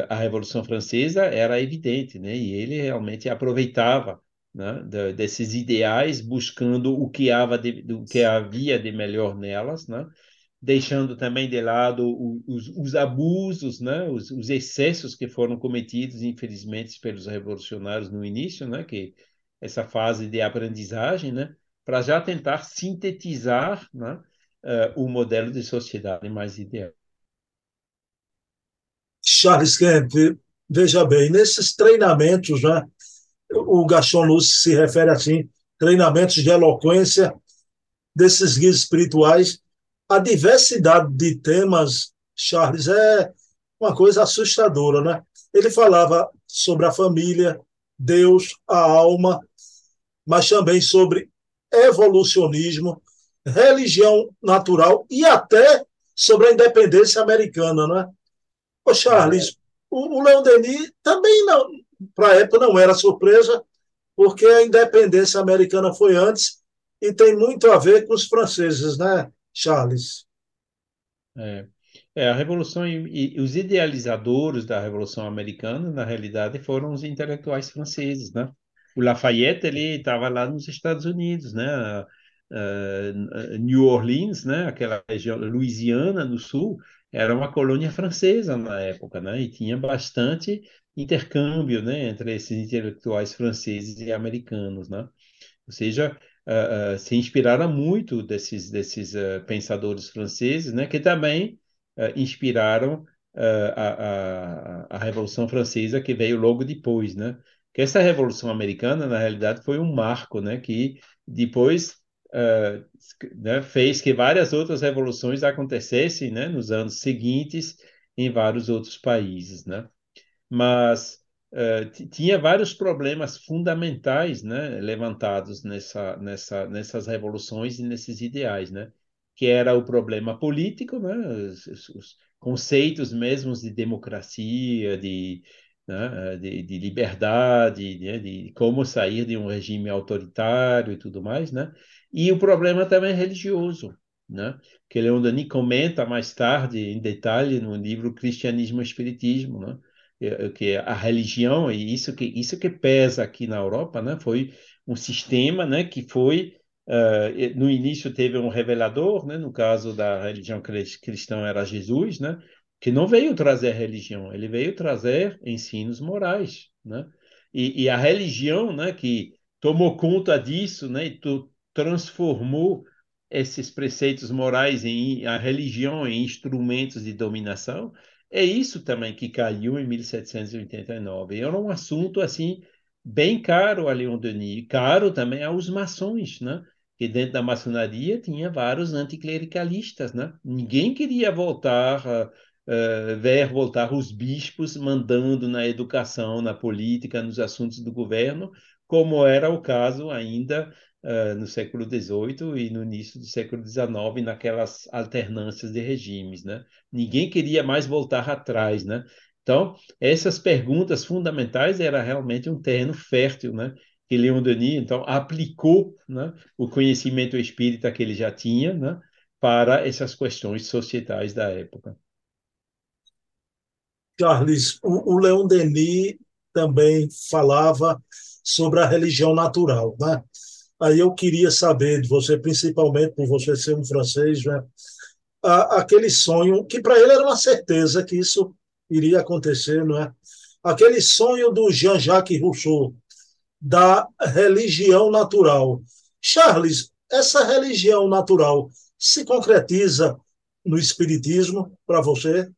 a Revolução Francesa era evidente, né? E ele realmente aproveitava né, de, desses ideais, buscando o que, havia de, o que havia de melhor nelas, né? deixando também de lado os, os abusos, né, os, os, excessos que foram cometidos, infelizmente, pelos revolucionários no início, né, que essa fase de aprendizagem, né, para já tentar sintetizar né, uh, o modelo de sociedade mais ideal.
Charles Kemp, veja bem, nesses treinamentos, né, o Gaston Lúcio se refere assim, treinamentos de eloquência desses guias espirituais, a diversidade de temas, Charles, é uma coisa assustadora, né? Ele falava sobre a família, Deus, a alma, mas também sobre evolucionismo, religião natural e até sobre a independência americana, né? Ô Charles, o, o Leon Denis também não, para a época não era surpresa, porque a independência americana foi antes e tem muito a ver com os franceses, né? Charles.
É, é a Revolução e, os idealizadores da Revolução Americana, na realidade, foram os intelectuais franceses, né? O Lafayette, ele estava lá nos Estados Unidos, né? Uh, New Orleans, né? Aquela região, Louisiana, no sul, era uma colônia francesa na época, né? E tinha bastante intercâmbio, né? Entre esses intelectuais franceses e americanos, né? Ou seja, uh, uh, se inspiraram muito desses, desses uh, pensadores franceses, né, que também inspiraram a, a, a Revolução Francesa, que veio logo depois, né? Que essa Revolução Americana, na realidade, foi um marco, né, que depois né, fez que várias outras revoluções acontecessem, né, nos anos seguintes em vários outros países, né? Mas uh, tinha vários problemas fundamentais né, levantados nessa, nessa, nessas revoluções e nesses ideais, né? que era o problema político, né? os, os conceitos mesmos de democracia, de, né? de, de, liberdade, né? de como sair de um regime autoritário e tudo mais, né? e o problema também religioso, né? que Leon Denis comenta mais tarde em detalhe no livro Cristianismo e Espiritismo, né? Que a religião e isso que isso que pesa aqui na Europa, né, foi um sistema, né, que foi uh, no início teve um revelador, né, no caso da religião cristã era Jesus, né, que não veio trazer religião, ele veio trazer ensinos morais, né, e, e a religião, né, que tomou conta disso, né, e tu, transformou esses preceitos morais em a religião em instrumentos de dominação é isso também que caiu em 1789. Era um assunto assim bem caro a Leon Denis, caro também aos maçons, né? Que dentro da maçonaria tinha vários anticlericalistas, né? Ninguém queria voltar uh, ver voltar os bispos mandando na educação, na política, nos assuntos do governo, como era o caso ainda uh, no século XVIII e no início do século XIX, naquelas alternâncias de regimes, né? Ninguém queria mais voltar atrás, né? Então, essas perguntas fundamentais era realmente um terreno fértil, né? Que Leon Denis, então, aplicou né, o conhecimento espírita que ele já tinha né, para essas questões societais da época.
Carlos, o, o Leon Denis também falava sobre a religião natural, né? Aí eu queria saber de você, principalmente por você ser um francês, né? aquele sonho que para ele era uma certeza que isso iria acontecer, não é? Aquele sonho do Jean-Jacques Rousseau da religião natural. Charles, essa religião natural se concretiza no Espiritismo para você?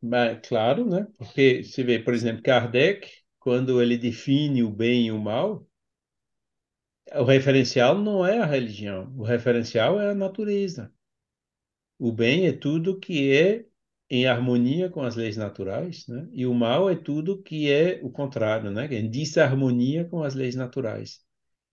Mas, claro, né? Porque você vê, por exemplo, Kardec, quando ele define o bem e o mal, o referencial não é a religião, o referencial é a natureza. O bem é tudo que é em harmonia com as leis naturais, né? E o mal é tudo que é o contrário, né? Em desarmonia com as leis naturais.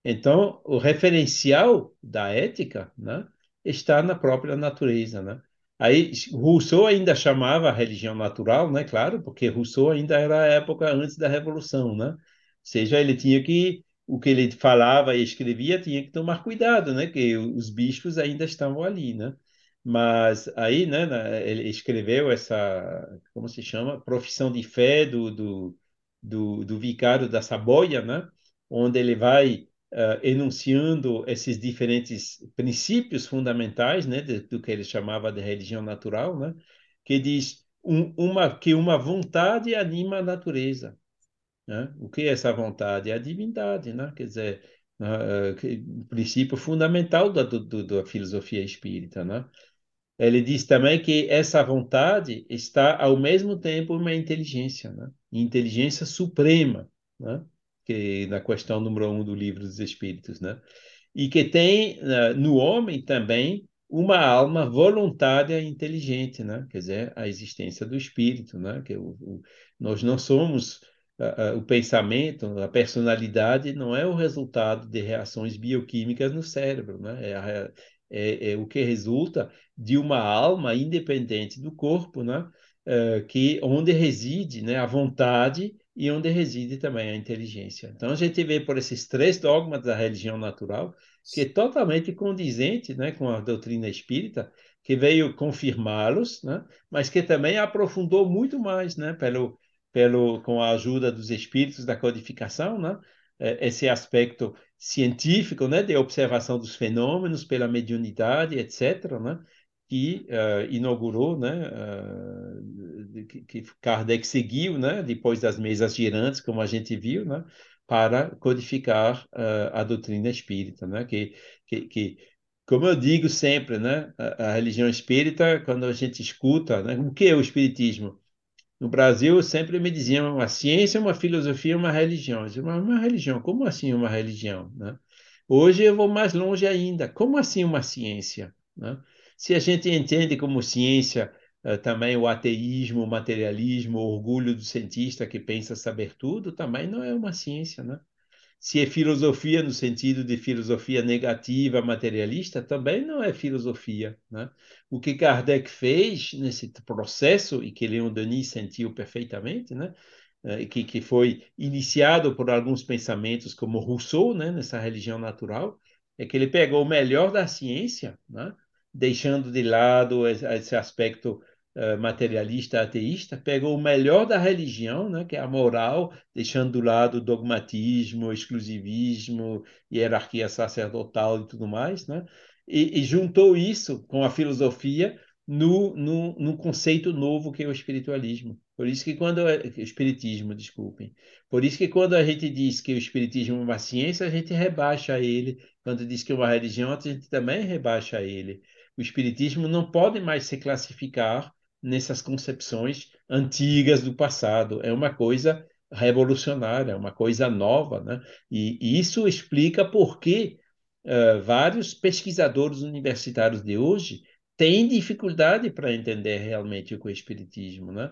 Então, o referencial da ética, né, está na própria natureza, né? Aí Rousseau ainda chamava a religião natural, né? Claro, porque Rousseau ainda era a época antes da Revolução, né? Ou seja, ele tinha que o que ele falava e escrevia tinha que tomar cuidado, né? Que os bichos ainda estavam ali, né? Mas aí, né? Ele escreveu essa, como se chama, profissão de fé do do, do, do vicário da Saboia, né? Onde ele vai uh, enunciando esses diferentes princípios fundamentais, né, de, do que ele chamava de religião natural, né, que diz um, uma, que uma vontade anima a natureza. Né? O que é essa vontade? É a divindade, né? quer dizer, uh, o princípio fundamental da, do, da filosofia espírita. Né? Ele diz também que essa vontade está ao mesmo tempo uma inteligência, né? inteligência suprema. Né? que na questão número um do livro dos Espíritos, né? E que tem uh, no homem também uma alma voluntária e inteligente, né? Quer dizer, a existência do espírito, né? Que o, o, nós não somos o pensamento, a personalidade não é o resultado de reações bioquímicas no cérebro, né? É, a, é, é o que resulta de uma alma independente do corpo, né? que onde reside, né? A vontade e onde reside também a inteligência. Então a gente vê por esses três dogmas da religião natural que é totalmente condizente, né, com a doutrina espírita, que veio confirmá-los, né, mas que também aprofundou muito mais, né, pelo pelo com a ajuda dos espíritos da codificação, né, é, esse aspecto científico, né, de observação dos fenômenos pela mediunidade, etc., né, que uh, inaugurou, né, uh, que, Kardec seguiu, né, depois das mesas girantes, como a gente viu, né, para codificar uh, a doutrina espírita, né, que, que, que, como eu digo sempre, né, a, a, religião espírita, quando a gente escuta, né, o que é o espiritismo? No Brasil, sempre me diziam uma ciência, uma filosofia, uma religião. Eu dizia, mas uma religião, como assim uma religião? Né? Hoje eu vou mais longe ainda. Como assim uma ciência? Né? Se a gente entende como ciência uh, também o ateísmo, o materialismo, o orgulho do cientista que pensa saber tudo, também não é uma ciência, né? Se é filosofia no sentido de filosofia negativa, materialista, também não é filosofia. Né? O que Kardec fez nesse processo, e que Leon Denis sentiu perfeitamente, né? Eh, que, que foi iniciado por alguns pensamentos como Rousseau, né? nessa religião natural, é que ele pegou o melhor da ciência, né? deixando de lado esse aspecto materialista ateísta, pegou o melhor da religião, né, que é a moral, deixando do lado dogmatismo, exclusivismo, hierarquia sacerdotal e tudo mais, né, e, e juntou isso com a filosofia no, no, no, conceito novo que é o espiritualismo. Por isso que quando o espiritismo, desculpem. Por isso que quando a gente diz que o espiritismo é uma ciência, a gente rebaixa ele. Quando diz que é uma religião, a gente também rebaixa ele o espiritismo não pode mais se classificar nessas concepções antigas do passado. É uma coisa revolucionária, é uma coisa nova, né? E, isso explica por que uh, vários pesquisadores universitários de hoje têm dificuldade para entender realmente o que o espiritismo, né?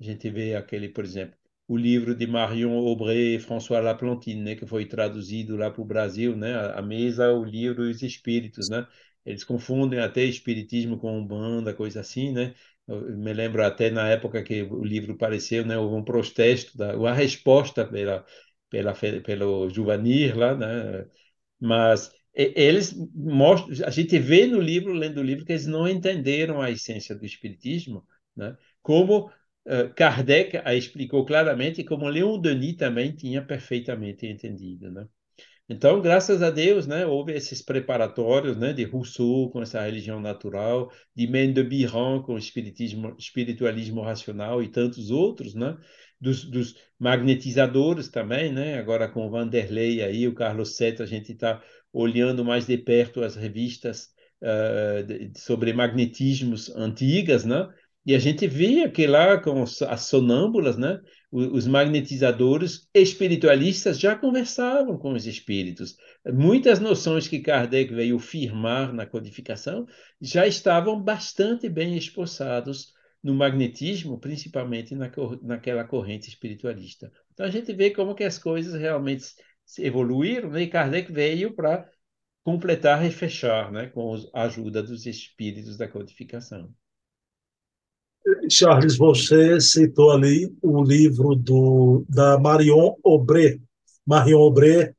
A gente vê aquele, por exemplo, o livro de Marion Aubray e François Laplantine, né, que foi traduzido lá para o Brasil, né, a mesa, o livro e os espíritos, né, eles confundem até espiritismo com umbanda, coisa assim, né? Eu me lembro até na época que o livro apareceu, né? Houve um protesto, da, uma resposta pela, pela, pelo Juvanir lá, né? Mas eles mostram, a gente vê no livro, lendo o livro, que eles não entenderam a essência do espiritismo, né? Como uh, Kardec a explicou claramente como Leon Denis também tinha perfeitamente entendido, né? Então, graças a Deus, né, houve esses preparatórios, né, de Rousseau com essa religião natural, de Mendes-Biran com o espiritismo, espiritualismo racional e tantos outros, né, dos, dos, magnetizadores também, né, agora com o Vanderlei aí, o Carlos Seta, a gente está olhando mais de perto as revistas uh, sobre magnetismos antigas, né? E a gente via que lá com as sonâmbulas, né, os magnetizadores espiritualistas já conversavam com os espíritos. Muitas noções que Kardec veio firmar na codificação já estavam bastante bem esboçados no magnetismo, principalmente na, naquela corrente espiritualista. Então a gente vê como que as coisas realmente evoluíram, né? e Kardec veio para completar e fechar, né, com a ajuda dos espíritos da codificação.
Charles, você citou ali o livro do, da Marion Aubry. Marion Aubry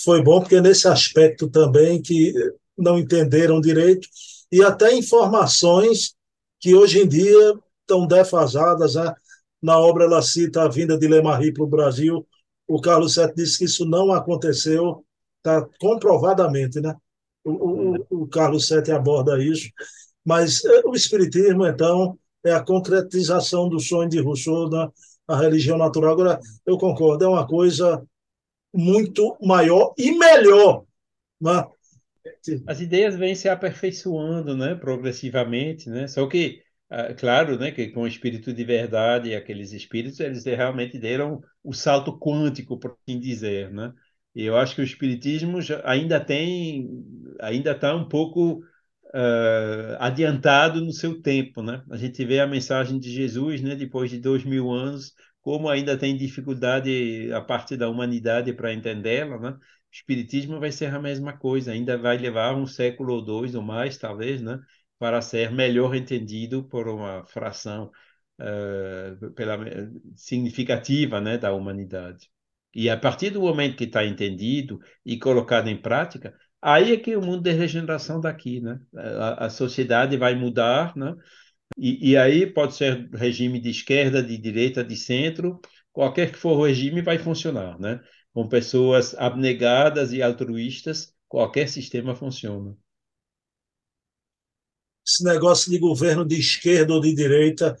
foi bom porque nesse aspecto também que não entenderam direito e até informações que hoje em dia estão defasadas. Né? Na obra ela cita a vinda de Lemarie para o Brasil. O Carlos Sete disse que isso não aconteceu, tá comprovadamente, né? O, o, o Carlos Sete aborda isso. Mas eh, o Espiritismo, então, é a concretização do sonho de Rousseau na religião natural. Agora, eu concordo, é uma coisa muito maior e melhor. Né?
As ideias vêm se aperfeiçoando né, progressivamente, né? só que, ah, claro, né, que com o espírito de verdade, aqueles espíritos, eles realmente deram o salto quântico, por assim dizer. Né? E eu acho que o espiritismo ainda tem, ainda está um pouco uh, adiantado no seu tempo, né? A gente vê a mensagem de Jesus, né? Depois de dois mil anos, como ainda tem dificuldade a parte da humanidade para entendê-la, né? O espiritismo vai ser a mesma coisa, ainda vai levar um século ou dois ou mais, talvez, né? Para ser melhor entendido por uma fração uh, pela, significativa, né? Da humanidade. E a partir do momento que está entendido e colocado em prática, Aí é que o mundo de regeneração daqui, né? A, a sociedade vai mudar, né? E, e, aí pode ser regime de esquerda, de direita, de centro, qualquer que for o regime vai funcionar, né? Com pessoas abnegadas e altruístas, qualquer sistema funciona.
Esse negócio de governo de esquerda ou de direita,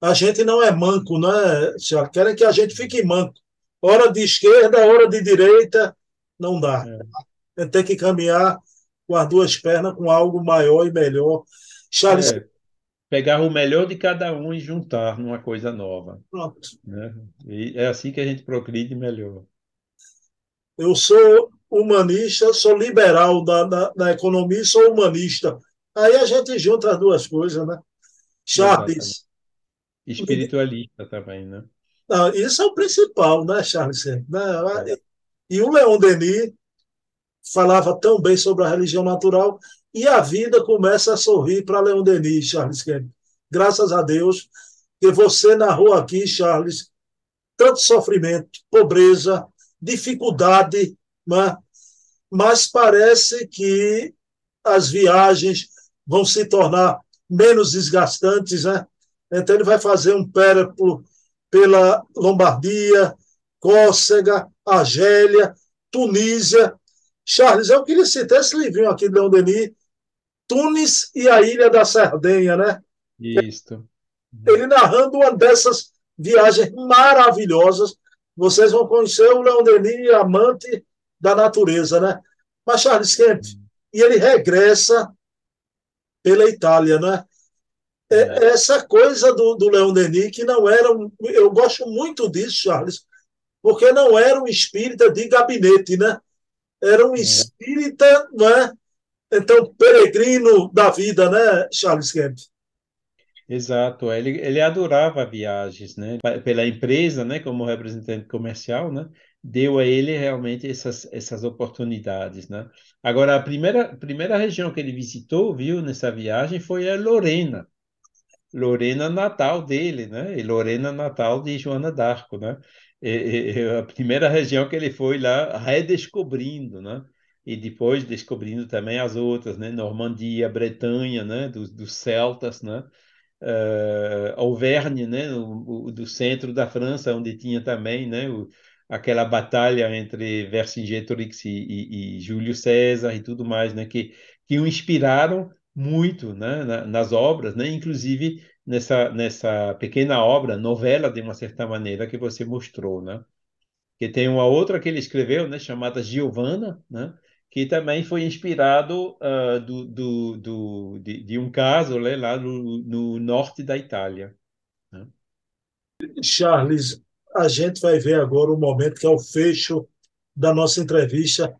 a gente não é manco, não é? Querem que a gente fique manco. Hora de esquerda, hora de direita, não dá. É tem que caminhar com as duas pernas com algo maior e melhor.
Charles. É, pegar o melhor de cada um e juntar numa coisa nova.
Pronto.
Né? E é assim que a gente progride melhor.
Eu sou humanista, sou liberal da, da, da economia e sou humanista. Aí a gente junta as duas coisas, né? Charles. Exatamente.
Espiritualista também, né?
Não, isso é o principal, né, Charles? Né? É. E o Leon Denis falava tão bem sobre a religião natural e a vida começa a sorrir para Leon Denis, Charles Kemp. Graças a Deus que você narrou aqui, Charles, tanto sofrimento, pobreza, dificuldade, né? mas parece que as viagens vão se tornar menos desgastantes, né? Então ele vai fazer um périplo pela Lombardia, Córcega, Argélia, Tunísia Charles, eu queria citar esse livrinho aqui de Leon Denis, Tunis e a Ilha da Sardenha, né?
Isso.
Ele narrando uma dessas viagens maravilhosas. Vocês vão conhecer o Leon Denis, amante da natureza, né? Mas Charles Kemp, e ele regressa pela Itália, né? É, é. Essa coisa do, do Leon Denis, que não era. Um, eu gosto muito disso, Charles, porque não era um espírita de gabinete, né? Era um é. espírita, né? Então, peregrino da vida, né, Charles Kemp?
Exato, ele, ele adorava viagens, né? Pela empresa, né, como representante comercial, né? Deu a ele realmente essas, essas oportunidades, né? Agora, a primeira, primeira região que ele visitou, viu, nessa viagem foi a Lorena. Lorena natal dele, né? E Lorena natal de Joana d'Arco, né? A primeira região que ele foi lá redescobrindo, né? E depois descobrindo também as outras, né? Normandia, Bretanha, né? Dos, dos celtas, né? Uh, Auvergne, né? O, o, do centro da França, onde tinha também, né? O, aquela batalha entre Vercingetorix e, e, e, Júlio César e tudo mais, né? Que, que o inspiraram muito, né? nas obras, né? Inclusive nessa, nessa pequena obra, novela de uma certa maneira, que você mostrou, né? Que tem uma outra que ele escreveu, né, chamada Giovanna, né? que também foi inspirado uh, do, do, do, de, de, um caso né, lá no, no, norte da Itália. Né?
Charles, a gente vai ver agora o momento que é o fecho da nossa entrevista.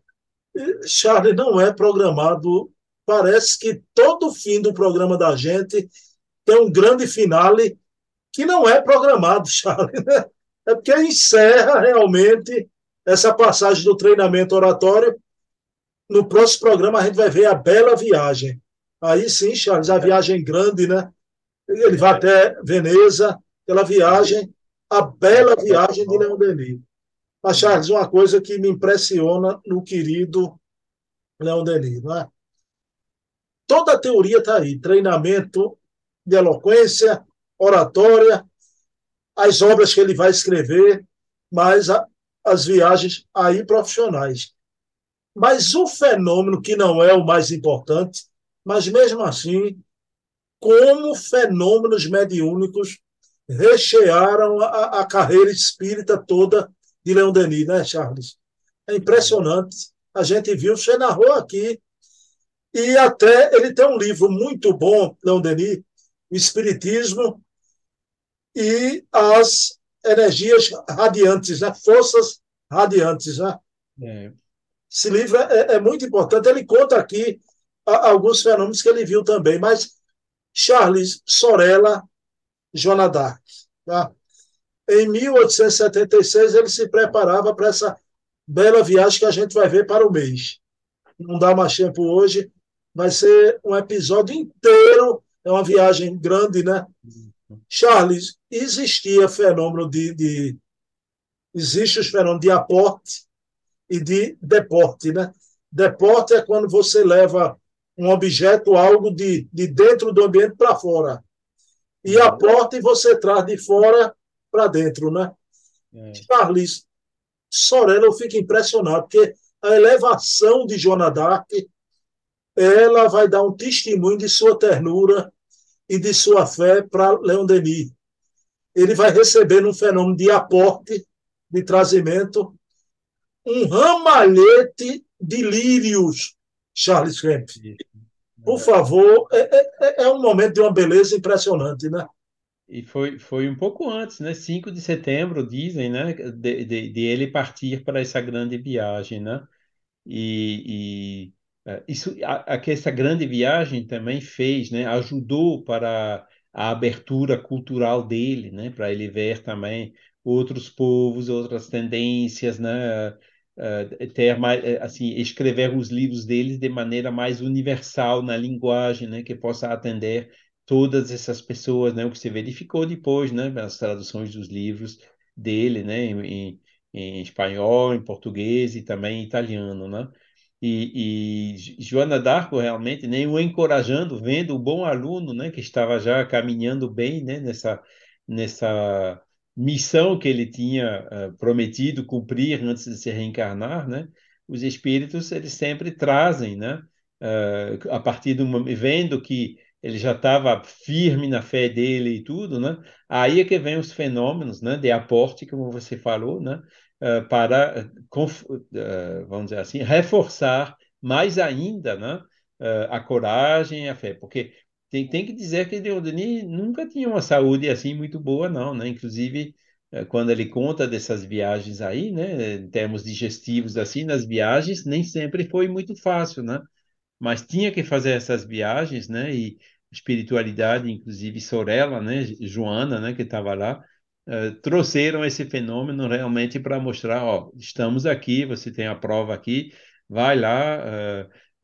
Charles não é programado, parece que todo fim do programa da gente tem um grande finale que não é programado, Charles. Né? É porque encerra realmente essa passagem do treinamento oratório. No próximo programa a gente vai ver a bela viagem. Aí sim, Charles, a viagem grande, né? Ele vai até Veneza, pela viagem, a bela viagem de Leão Denis. Mas, Charles, uma coisa que me impressiona no querido Leão Denis, não é? Toda a teoria está aí, treinamento de eloquência, oratória, as obras que ele vai escrever, mas a, as viagens aí profissionais. Mas o fenômeno que não é o mais importante, mas mesmo assim, como fenômenos mediúnicos rechearam a, a carreira espírita toda de Leão Denis, né, Charles? É impressionante. A gente viu, você narrou aqui, e até ele tem um livro muito bom, Leão Denis, O Espiritismo e as energias radiantes, né? forças radiantes. Né? É. Esse livro é, é, muito importante. Ele conta aqui alguns fenômenos que ele viu também, mas Charles Sorella Joana Tá? Em 1876, ele se preparava para essa bela viagem que a gente vai ver para o mês. Não dá mais tempo hoje, vai ser um episódio inteiro, é uma viagem grande, né? Charles, existia fenômeno de, de existe os fenômenos de aporte e de deporte, né? Deporte é quando você leva um objeto, algo de, de dentro do ambiente para fora. E uhum. aporte você traz de fora para dentro, né? É. Charles, Sorella, eu fico impressionado, porque a elevação de Joana ela vai dar um testemunho de sua ternura e de sua fé para Leon Denis. Ele vai receber um fenômeno de aporte, de trazimento, um ramalhete de lírios, Charles Kemp. Por favor, é, é, é, é um momento de uma beleza impressionante, né?
E foi, foi um pouco antes, né? 5 de setembro, dizem, né? De, de, de ele partir para essa grande viagem, né? E, isso, a, a, que essa grande viagem também fez, né, ajudou para a abertura cultural dele, né, para ele ver também outros povos, outras tendências, né, uh, ter mais, é, assim, escrever os livros deles de maneira mais universal na linguagem, né, que possa atender todas essas pessoas, né, o que se verificou depois, né, nas traduções dos livros dele, né, em, em espanhol, em português e também em italiano, né. E, e Joana d'Arco realmente nem o encorajando, vendo o bom aluno, né, que estava já caminhando bem, né, nessa nessa missão que ele tinha uh, prometido cumprir antes de se reencarnar, né? Os espíritos eles sempre trazem, né? Uh, a partir momento, vendo que ele já estava firme na fé dele e tudo, né? Aí é que vem os fenômenos, né? De aporte, como você falou, né? Uh, para, uh, vamos dizer assim, reforçar mais ainda né, a coragem e a fé. Porque tem, tem que dizer que Denis nunca tinha uma saúde assim muito boa, não, né? Inclusive, quando ele conta dessas viagens aí, né, em termos digestivos assim, nas viagens, nem sempre foi muito fácil, né? Mas tinha que fazer essas viagens, né? E espiritualidade, inclusive Sorella, né, Joana, né, que estava lá, uh, trouxeram esse fenômeno realmente para mostrar, ó, estamos aqui, você tem a prova aqui, vai lá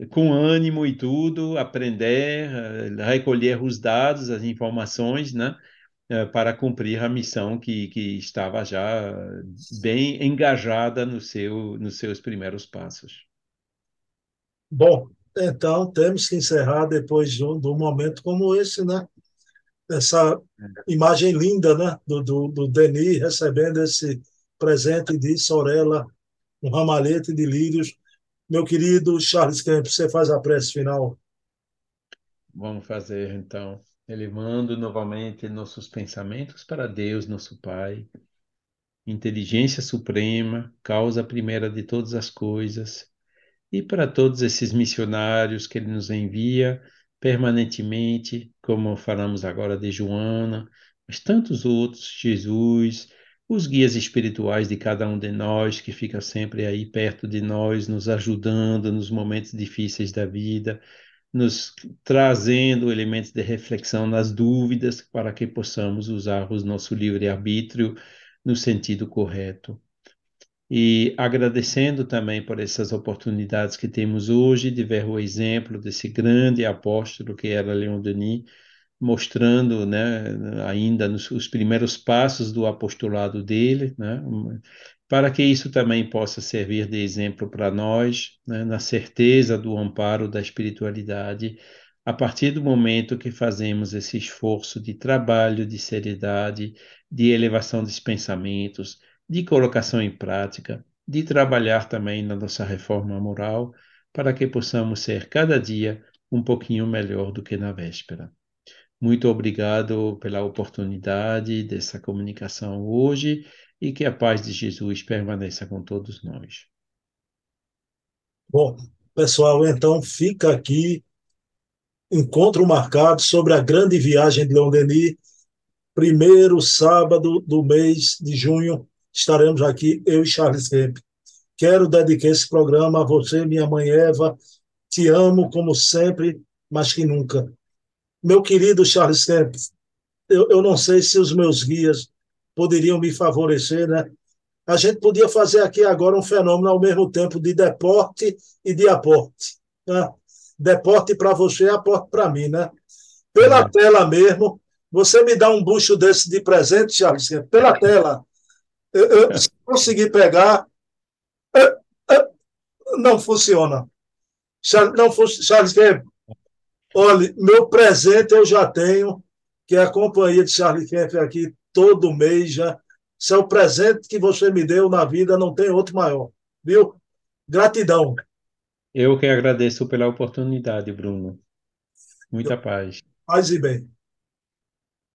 uh, com ânimo e tudo, aprender, uh, recolher os dados, as informações, né? para cumprir a missão que, que estava já bem engajada no seu, nos seus primeiros passos.
Bom, então temos que encerrar depois de um, de um momento como esse, né? Essa imagem linda né, do, do, do Denis recebendo esse presente de Sorella, um ramalhete de lírios. Meu querido Charles Kemp, você faz a prece final.
Vamos fazer então. Elevando novamente nossos pensamentos para Deus, nosso Pai, inteligência suprema, causa primeira de todas as coisas, e para todos esses missionários que ele nos envia permanentemente, como falamos agora de Joana, mas tantos outros, Jesus, os guias espirituais de cada um de nós, que fica sempre aí perto de nós, nos ajudando nos momentos difíceis da vida, nos trazendo elementos de reflexão nas dúvidas, para que possamos usar o nosso livre-arbítrio no sentido correto. E agradecendo também por essas oportunidades que temos hoje de ver o exemplo desse grande apóstolo que era Leon Denis, mostrando né, ainda nos, os primeiros passos do apostolado dele, né, para que isso também possa servir de exemplo para nós, né, na certeza do amparo da espiritualidade, a partir do momento que fazemos esse esforço de trabalho, de seriedade, de elevação dos pensamentos, de colocação em prática, de trabalhar também na nossa reforma moral, para que possamos ser cada dia um pouquinho melhor do que na véspera. Muito obrigado pela oportunidade dessa comunicação hoje e que a paz de Jesus permaneça com todos nós.
Bom, pessoal, então fica aqui encontro marcado sobre a grande viagem de Leon Denis, primeiro sábado do mês de junho, estaremos aqui, eu e Charles Kemp. Quero dedicar esse programa a você, minha mãe Eva, te amo como sempre, mas que nunca. Meu querido Charles Kemp, eu, eu não sei se os meus guias poderiam me favorecer, né? A gente podia fazer aqui agora um fenômeno ao mesmo tempo de deporte e de aporte. Né? Deporte para você, aporte para mim, né? Pela uhum. tela mesmo, você me dá um bucho desse de presente, Charles, Kemp, pela tela. Eu, eu se conseguir pegar, não funciona. Não, Charles Kemp, Olha, meu presente eu já tenho, que é a companhia de Charlie Kemp aqui todo mês já. Esse é o presente que você me deu na vida, não tem outro maior. Viu? Gratidão.
Eu que agradeço pela oportunidade, Bruno. Muita paz.
Paz e bem.